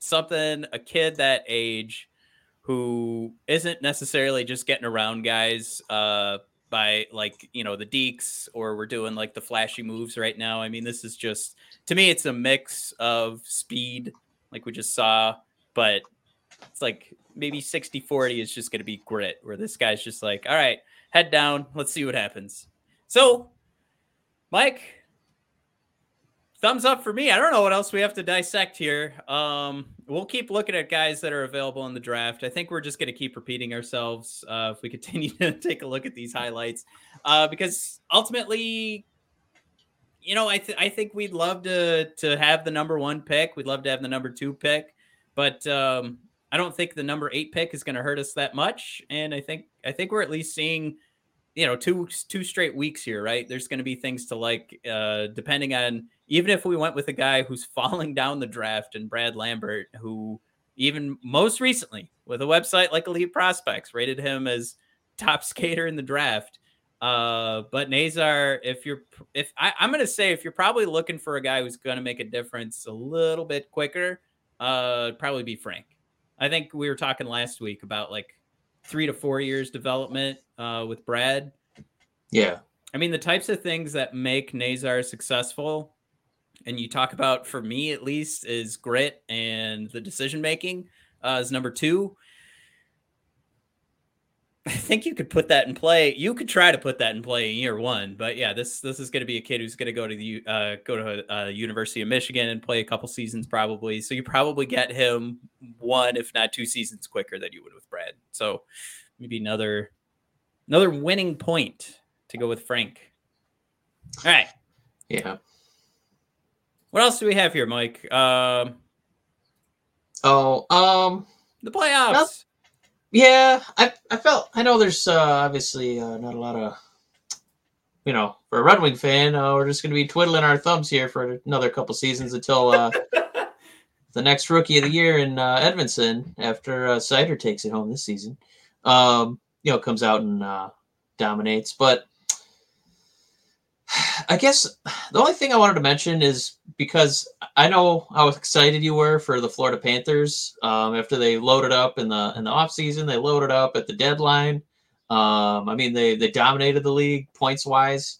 Speaker 2: something a kid that age who isn't necessarily just getting around guys uh, by like you know the deeks or we're doing like the flashy moves right now. I mean, this is just to me, it's a mix of speed, like we just saw, but it's like maybe 60 40 is just going to be grit, where this guy's just like, all right, head down. Let's see what happens. So, Mike, thumbs up for me. I don't know what else we have to dissect here. Um, we'll keep looking at guys that are available in the draft. I think we're just going to keep repeating ourselves uh, if we continue to take a look at these highlights, uh, because ultimately, you know, I th- I think we'd love to to have the number one pick. We'd love to have the number two pick, but um, I don't think the number eight pick is going to hurt us that much. And I think I think we're at least seeing you know two two straight weeks here right there's going to be things to like uh depending on even if we went with a guy who's falling down the draft and brad lambert who even most recently with a website like elite prospects rated him as top skater in the draft uh but nazar if you're if I, i'm going to say if you're probably looking for a guy who's going to make a difference a little bit quicker uh probably be frank i think we were talking last week about like three to four years development uh, with Brad.
Speaker 3: Yeah.
Speaker 2: I mean, the types of things that make Nazar successful, and you talk about for me at least, is grit and the decision making uh, is number two. I think you could put that in play. You could try to put that in play in year one, but yeah, this this is going to be a kid who's going to go to the uh, go to uh, University of Michigan and play a couple seasons probably. So you probably get him one, if not two seasons quicker than you would with Brad. So maybe another another winning point to go with Frank. All right.
Speaker 3: Yeah.
Speaker 2: What else do we have here, Mike? Um,
Speaker 3: oh, um,
Speaker 2: the playoffs.
Speaker 3: Yeah, I I felt I know there's uh, obviously uh, not a lot of you know for a Red Wing fan uh, we're just going to be twiddling our thumbs here for another couple seasons until uh, the next rookie of the year in uh, Edvinsson after uh, Seider takes it home this season. Um, you know, comes out and uh, dominates, but I guess the only thing I wanted to mention is because I know how excited you were for the Florida Panthers um, after they loaded up in the in the offseason. They loaded up at the deadline. Um, I mean, they they dominated the league points wise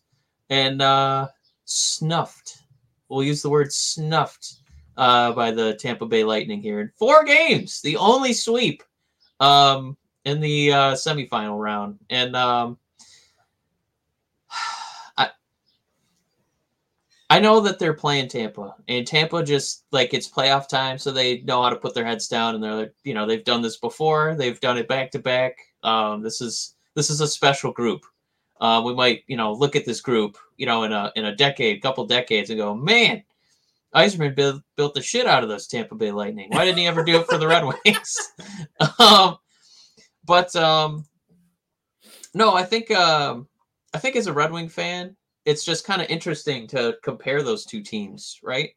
Speaker 3: and uh, snuffed. We'll use the word snuffed uh, by the Tampa Bay Lightning here in four games, the only sweep um, in the uh, semifinal round. And um, I know that they're playing Tampa, and Tampa just like it's playoff time, so they know how to put their heads down, and they're like, you know, they've done this before, they've done it back to back. Um, this is this is a special group. Uh, we might, you know, look at this group, you know, in a in a decade, couple decades, and go, man, Yzerman built built the shit out of those Tampa Bay Lightning. Why didn't he ever do it for the Red Wings? um, but um, no, I think um, I think as a Red Wing fan, it's just kind of interesting to compare those two teams, right?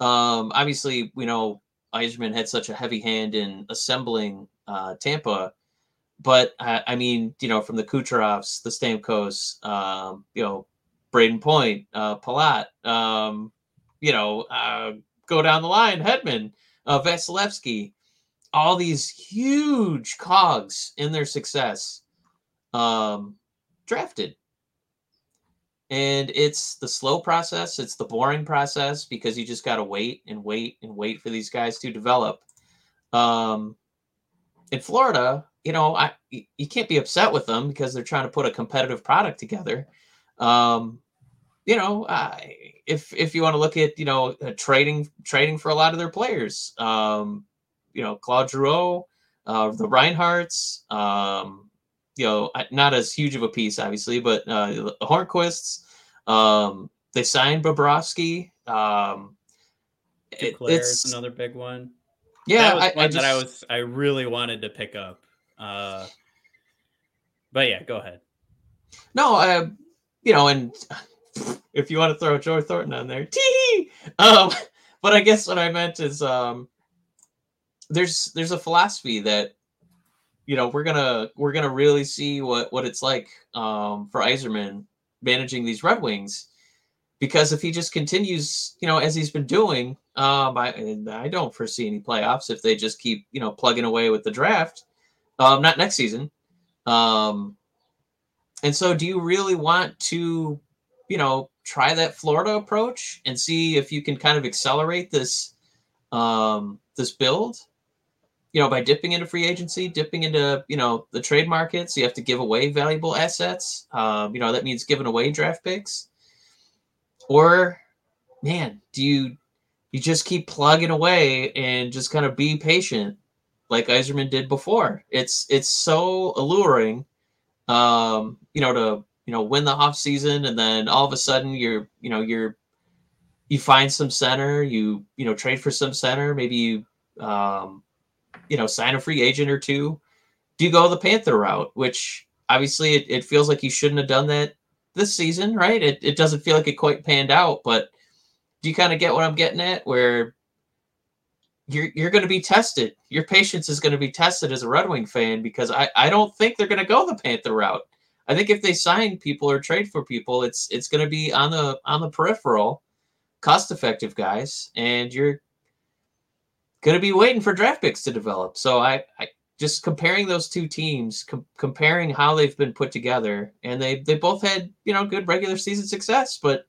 Speaker 3: Um, obviously, we know Yzerman had such a heavy hand in assembling uh, Tampa, but I, I, mean, you know, from the Kucherovs, the Stamkos, um, you know, Brayden Point, uh, Palat, um, you know, uh, go down the line, Hedman, uh, Vasilevskiy, all these huge cogs in their success, um, drafted and it's the slow process it's the boring process because you just got to wait and wait and wait for these guys to develop. Um in florida you know i you can't be upset with them because they're trying to put a competitive product together. Um you know I, if if you want to look at you know uh, trading trading for a lot of their players um you know claude Giroux, uh the reinharts um you know, not as huge of a piece, obviously, but uh, the Hornqvists. Um, they signed Bobrovsky. Um,
Speaker 2: it, it's another big one.
Speaker 3: Yeah,
Speaker 2: that was I, one I just, that I was I really wanted to pick up. Uh, but yeah, go ahead.
Speaker 3: No, I, you know, and if you want to throw Joe Thornton on there, tee. Um, but I guess what I meant is, um, there's there's a philosophy that you know we're gonna we're gonna really see what what it's like um, for Yzerman managing these Red Wings because if he just continues, you know, as he's been doing, um, I I don't foresee any playoffs if they just keep you know plugging away with the draft. Um, not next season. Um, and so, do you really want to, you know, try that Florida approach and see if you can kind of accelerate this um, this build? You know, by dipping into free agency, dipping into, you know, the trade markets, you have to give away valuable assets. Um, you know, that means giving away draft picks. Or, man, do you you just keep plugging away and just kind of be patient like Yzerman did before. It's it's so alluring, um, you know, to you know win the off season and then all of a sudden you're you know you're you find some center, you you know trade for some center, maybe you um, you know, sign a free agent or two? Do you go the Panther route, which obviously it, it feels like you shouldn't have done that this season, right? It, it doesn't feel like it quite panned out, but do you kind of get what I'm getting at? Where you're you're going to be tested. Your patience is going to be tested as a Red Wing fan because I, I don't think they're going to go the Panther route. I think if they sign people or trade for people, it's it's going to be on the on the peripheral, cost effective guys, and you're going to be waiting for draft picks to develop. So I, I just comparing those two teams, com- comparing how they've been put together, and they they both had you know good regular season success, but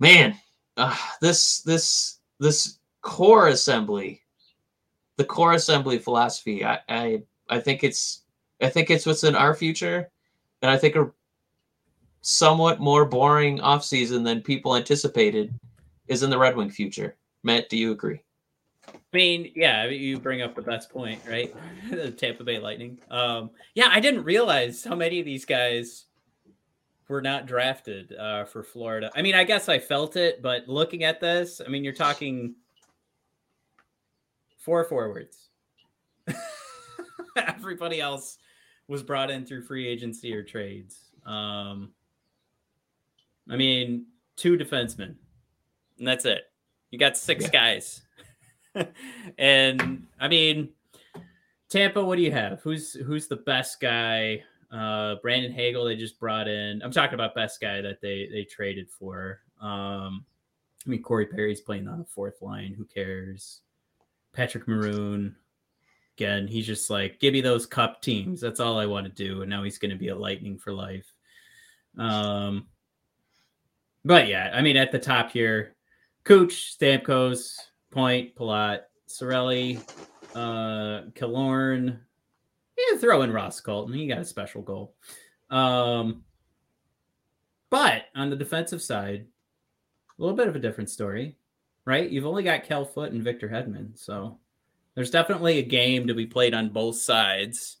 Speaker 3: man, uh, this this this core assembly, the core assembly philosophy, I, I I think it's I think it's what's in our future, and I think a somewhat more boring offseason than people anticipated is in the Red Wing future. Matt, do you agree?
Speaker 2: I mean, yeah, you bring up the best point, right? the Tampa Bay Lightning. Um, yeah, I didn't realize how many of these guys were not drafted uh, for Florida. I mean, I guess I felt it, but looking at this, I mean, you're talking four forwards. Everybody else was brought in through free agency or trades. Um, I mean, two defensemen, and that's it. You got six yeah. guys and I mean, Tampa, what do you have? Who's who's the best guy? Uh, Brandon Hagel they just brought in. I'm talking about best guy that they they traded for. Um, I mean, Corey Perry's playing on the fourth line. Who cares? Patrick Maroon. Again, he's just like, give me those cup teams. That's all I want to do. And now he's going to be a lightning for life. Um, but yeah, I mean, at the top here, Cooch, Stamkos, Point, Palat, Cirelli, uh, Killorn. Yeah, throw in Ross Colton. He got a special goal. Um, but on the defensive side, a little bit of a different story, right? You've only got Cal Foote and Victor Hedman. So there's definitely a game to be played on both sides.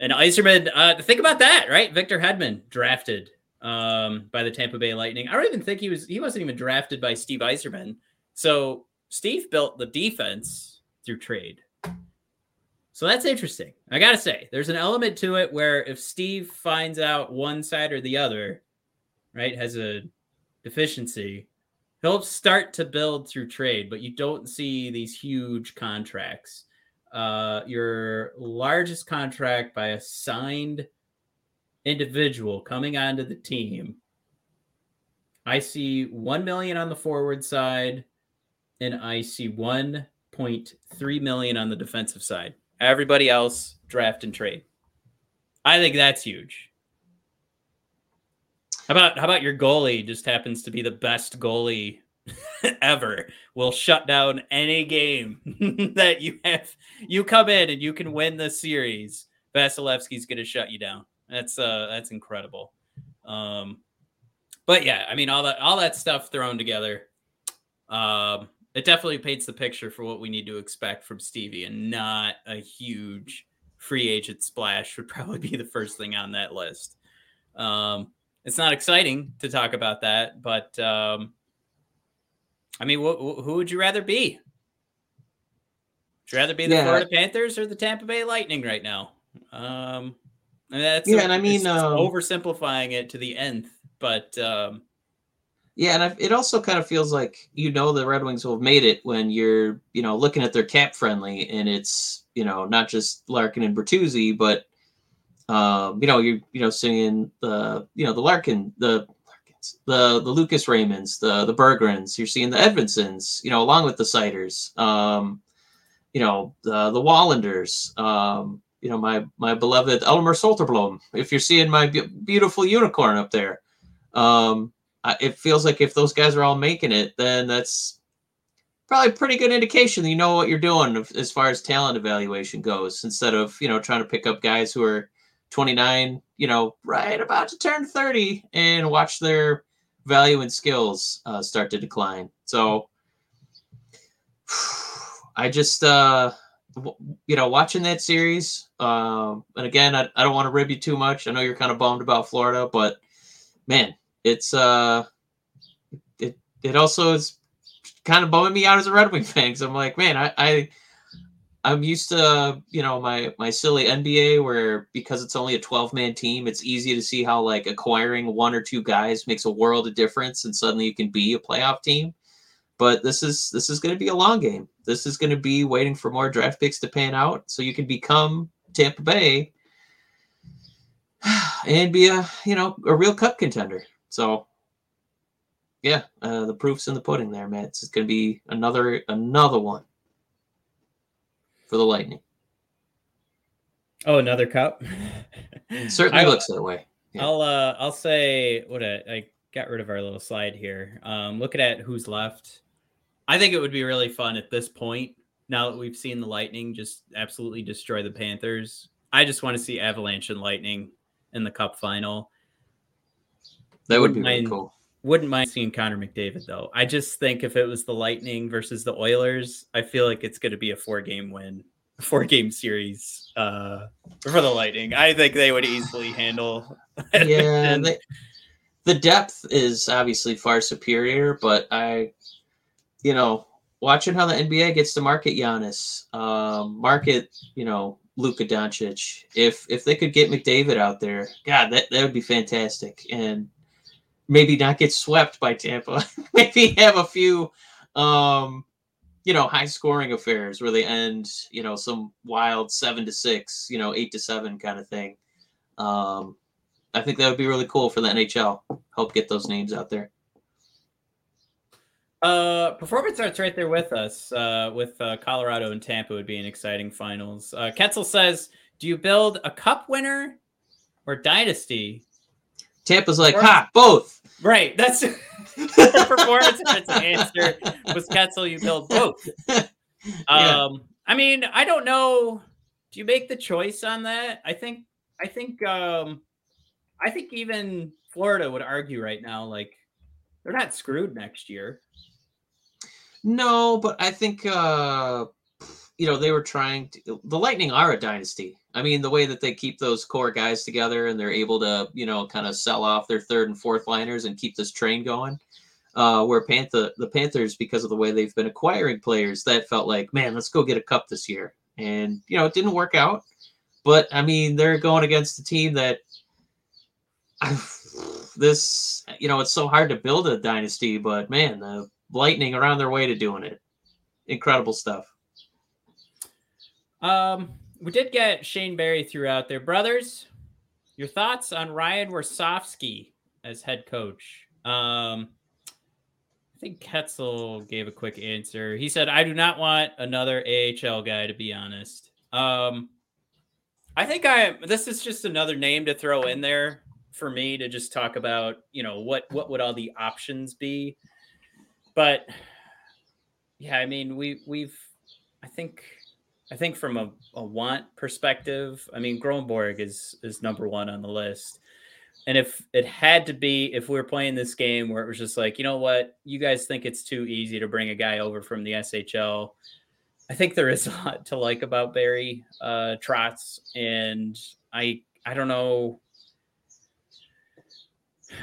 Speaker 2: And Yzerman, uh, think about that, right? Victor Hedman drafted um, by the Tampa Bay Lightning. I don't even think he was, he wasn't even drafted by Steve Yzerman. So Steve built the defense through trade. So that's interesting. I got to say, there's an element to it where if Steve finds out one side or the other, right, has a deficiency, he'll start to build through trade, but you don't see these huge contracts. Uh, your largest contract by a signed individual coming onto the team, I see 1 million on the forward side, and I see 1.3 million on the defensive side. Everybody else draft and trade. I think that's huge. How about how about your goalie just happens to be the best goalie ever? Will shut down any game that you have. You come in and you can win the series. Vasilevskiy's going to shut you down. That's uh that's incredible. Um, but yeah, I mean all that all that stuff thrown together. Um, it definitely paints the picture for what we need to expect from Stevie, and not a huge free agent splash would probably be the first thing on that list. Um, it's not exciting to talk about that, but um, I mean, wh- wh- who would you rather be? Would you rather be the yeah. Florida Panthers or the Tampa Bay Lightning right now? Um, and that's
Speaker 3: yeah, a, and I mean,
Speaker 2: um, oversimplifying it to the nth, but um,
Speaker 3: yeah, and it also kind of feels like you know the Red Wings will have made it when you're you know looking at their cap friendly, and it's you know not just Larkin and Bertuzzi, but um, you know you're you know seeing the you know the Larkin the the the Lucas Raymonds the the Berggrens you're seeing the Edvinssons you know along with the Seiders, um, you know the the Wallanders um, you know my my beloved Elmer Soderblom if you're seeing my be- beautiful unicorn up there. Um, it feels like if those guys are all making it, then that's probably pretty good indication that you know what you're doing as far as talent evaluation goes, instead of you know trying to pick up guys who are 29, you know, right about to turn 30 and watch their value and skills uh, start to decline. So I just, uh, you know, watching that series, um, and again, I, I don't want to rib you too much. I know you're kind of bummed about Florida, but man, it's uh, it it also is kind of bumming me out as a Red Wing fan because I'm like, man, I, I I'm used to you know my my silly NBA where because it's only a 12 man team, it's easy to see how like acquiring one or two guys makes a world of difference, and suddenly you can be a playoff team. But this is this is going to be a long game. This is going to be waiting for more draft picks to pan out, so you can become Tampa Bay and be a you know a real cup contender. So yeah, uh, the proof's in the pudding there, man. It's going to be another another one for the Lightning.
Speaker 2: Oh, another cup.
Speaker 3: certainly I, looks that way.
Speaker 2: Yeah. I'll uh I'll say what I, I got rid of our little slide here. Um, looking at who's left, I think it would be really fun at this point. Now that we've seen the Lightning just absolutely destroy the Panthers, I just want to see Avalanche and Lightning in the Cup final.
Speaker 3: That would wouldn't be mind, really cool.
Speaker 2: Wouldn't mind seeing Connor McDavid though. I just think if it was the Lightning versus the Oilers, I feel like it's going to be a four game win, four game series uh, for the Lightning. I think they would easily handle.
Speaker 3: yeah, they, the depth is obviously far superior, but I, you know, watching how the NBA gets to market Giannis, um, market you know Luka Doncic. If if they could get McDavid out there, God, that that would be fantastic. And maybe not get swept by Tampa. maybe have a few, um, you know, high scoring affairs where they end, you know, some wild seven to six, you know, eight to seven kind of thing. Um, I think that would be really cool for the NHL. Help get those names out there.
Speaker 2: Uh, performance arts right there with us. Uh, with uh, Colorado and Tampa would be an exciting finals. Uh, Ketzel says, "Do you build a cup winner or dynasty?"
Speaker 3: Tampa's like, ha, both.
Speaker 2: Right. That's the performance its answer was Ketzel, you build both. yeah. Um, I mean, I don't know. Do you make the choice on that? I think I think um I think even Florida would argue right now, like they're not screwed next year.
Speaker 3: No, but I think uh you know they were trying to the lightning are a dynasty. I mean the way that they keep those core guys together and they're able to you know kind of sell off their third and fourth liners and keep this train going uh where panther the panthers because of the way they've been acquiring players that felt like man let's go get a cup this year. And you know it didn't work out. But i mean they're going against a team that I've, this you know it's so hard to build a dynasty but man the lightning around their way to doing it. Incredible stuff
Speaker 2: um, we did get Shane Barry throughout there. Brothers, your thoughts on Ryan Warsofsky as head coach? Um, I think Ketzel gave a quick answer. He said, I do not want another AHL guy, to be honest. Um, I think I this is just another name to throw in there for me to just talk about, you know, what what would all the options be. But yeah, I mean, we we've I think I think from a, a want perspective, I mean Grönborg is is number one on the list. And if it had to be, if we were playing this game where it was just like, you know what, you guys think it's too easy to bring a guy over from the SHL, I think there is a lot to like about Barry uh, Trotz, and I I don't know.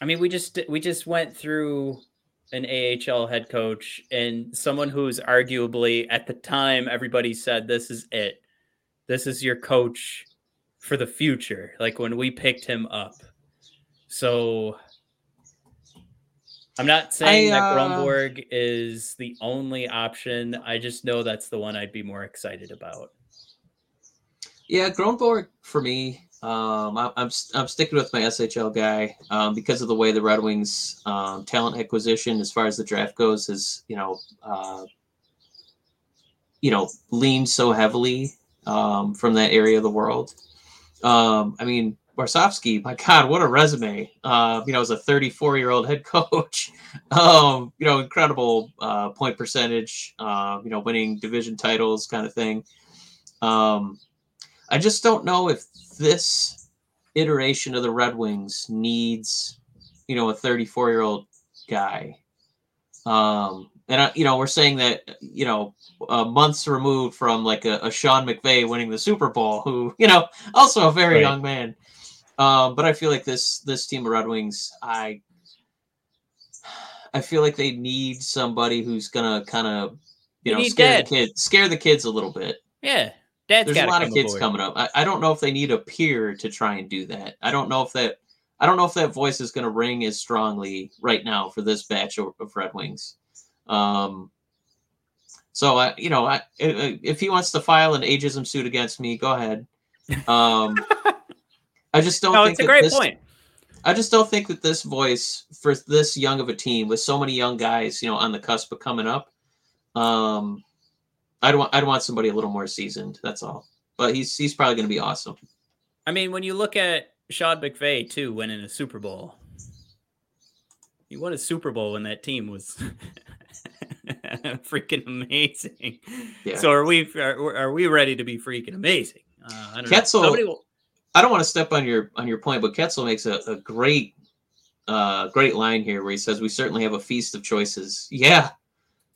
Speaker 2: I mean, we just we just went through an AHL head coach and someone who's arguably at the time everybody said this is it. This is your coach for the future. Like when we picked him up. So I'm not saying I, uh... that Grönborg is the only option. I just know that's the one I'd be more excited about.
Speaker 3: Yeah, Grönborg for me um, I, am I'm, I'm sticking with my SHL guy um, because of the way the Red Wings um, talent acquisition, as far as the draft goes, is you know, uh, you know, leaned so heavily um, from that area of the world. Um, I mean, Warsofsky, my God, what a resume! Uh, you know, as a 34 year old head coach, um, you know, incredible uh, point percentage, uh, you know, winning division titles, kind of thing. Um, I just don't know if this iteration of the Red Wings needs, you know, a 34 year old guy. Um, and I, you know, we're saying that, you know, uh, months removed from like a, a Sean McVay winning the Super Bowl, who, you know, also a very right. young man. Um, but I feel like this this team of Red Wings, I I feel like they need somebody who's gonna kind of you, you know scare dad. the kids, scare the kids a little bit.
Speaker 2: Yeah,
Speaker 3: Dad's there's a lot of kids coming up. I, I don't know if they need a peer to try and do that. I don't know if that I don't know if that voice is going to ring as strongly right now for this batch of, of Red Wings. Um, so I, you know, I, if he wants to file an ageism suit against me, go ahead. Um, I just don't.
Speaker 2: no,
Speaker 3: think
Speaker 2: it's a great
Speaker 3: this,
Speaker 2: point.
Speaker 3: I just don't think that this voice for this young of a team with so many young guys, you know, on the cusp of coming up, um, I'd want I'd want somebody a little more seasoned. That's all. But he's he's probably going to be awesome.
Speaker 2: I mean, when you look at Sean McVay too, winning a Super Bowl, he won a Super Bowl when that team was freaking amazing. Yeah. So are we are, are we ready to be freaking amazing?
Speaker 3: Uh, I don't Ketzel. Will, I don't want to step on your on your point, but Ketzel makes a, a great uh, great line here where he says, "We certainly have a feast of choices." Yeah,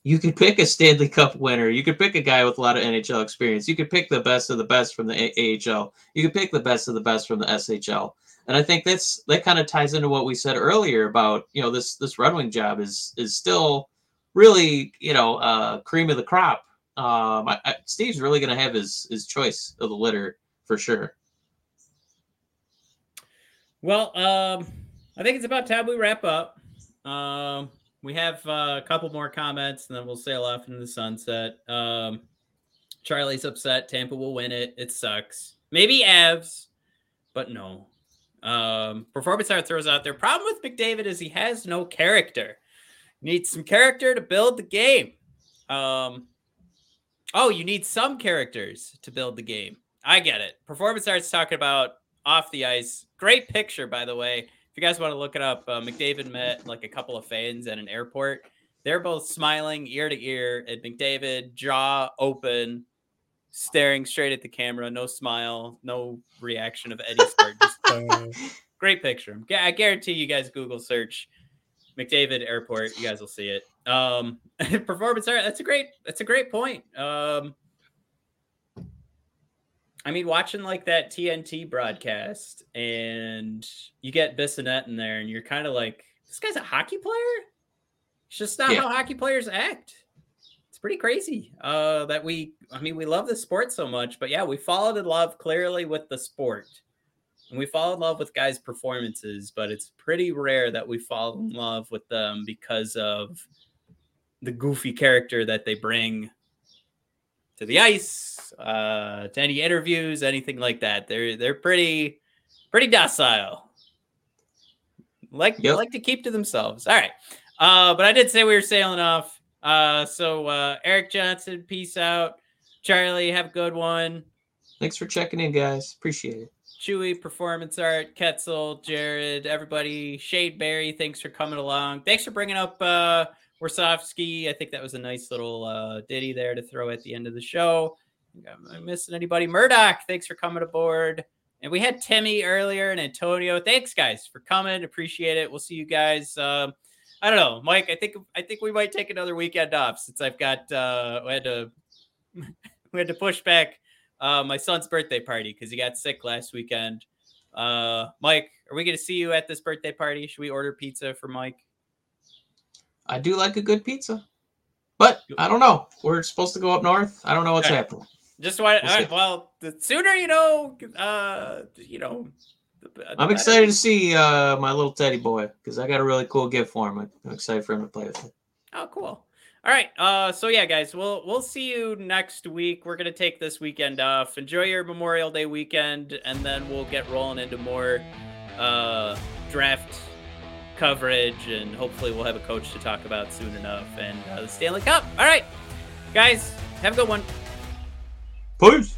Speaker 3: you could pick a Stanley Cup winner. You could pick a guy with a lot of NHL experience. You could pick the best of the best from the AHL. You could pick the best of the best from the SHL. And I think that's that kind of ties into what we said earlier about you know this this Red Wing job is is still really you know uh, cream of the crop. Um, I, I, Steve's really going to have his his choice of the litter for sure.
Speaker 2: Well, um, I think it's about time we wrap up. Um, we have uh, a couple more comments, and then we'll sail off into the sunset. Um, Charlie's upset. Tampa will win it. It sucks. Maybe Avs, but no. Um, performance art throws out there. Problem with McDavid is he has no character. Needs some character to build the game. Um, oh, you need some characters to build the game. I get it. Performance art's talking about off the ice. Great picture, by the way. If you guys want to look it up, uh, McDavid met like a couple of fans at an airport. They're both smiling ear to ear at McDavid, jaw open, staring straight at the camera. No smile, no reaction of Eddie Start. Just uh, great picture. I guarantee you guys Google search McDavid Airport. You guys will see it. Um, performance art. That's a great. That's a great point. Um, I mean, watching like that TNT broadcast and you get Bissonnette in there and you're kind of like, this guy's a hockey player? It's just not yeah. how hockey players act. It's pretty crazy uh, that we, I mean, we love the sport so much, but yeah, we followed in love clearly with the sport. And we fall in love with guys' performances, but it's pretty rare that we fall in love with them because of the goofy character that they bring to the ice, uh, to any interviews, anything like that. They're they're pretty pretty docile. Like yep. like to keep to themselves. All right. Uh, but I did say we were sailing off. Uh, so uh, Eric Johnson, peace out. Charlie, have a good one.
Speaker 3: Thanks for checking in, guys. Appreciate it.
Speaker 2: Chewy, Performance Art, Ketzel, Jared, everybody, Shade Berry, thanks for coming along. Thanks for bringing up uh, Warsofsky. I think that was a nice little uh, ditty there to throw at the end of the show. Am I missing anybody? Murdoch, thanks for coming aboard. And we had Timmy earlier and Antonio. Thanks, guys, for coming. Appreciate it. We'll see you guys. Um, I don't know, Mike. I think I think we might take another weekend off since I've got uh, we had to we had to push back uh, my son's birthday party because he got sick last weekend. Uh, Mike, are we going to see you at this birthday party? Should we order pizza for Mike?
Speaker 3: I do like a good pizza, but I don't know. We're supposed to go up north. I don't know what's happening.
Speaker 2: Just why? We'll, well, the sooner you know, uh, you know.
Speaker 3: The, I'm excited to see uh, my little teddy boy because I got a really cool gift for him. I'm excited for him to play with it.
Speaker 2: Oh, cool. All right. Uh, so yeah, guys, we'll we'll see you next week. We're gonna take this weekend off. Enjoy your Memorial Day weekend, and then we'll get rolling into more uh, draft coverage, and hopefully we'll have a coach to talk about soon enough, and uh, the Stanley Cup. All right, guys, have a good one.
Speaker 3: Peace.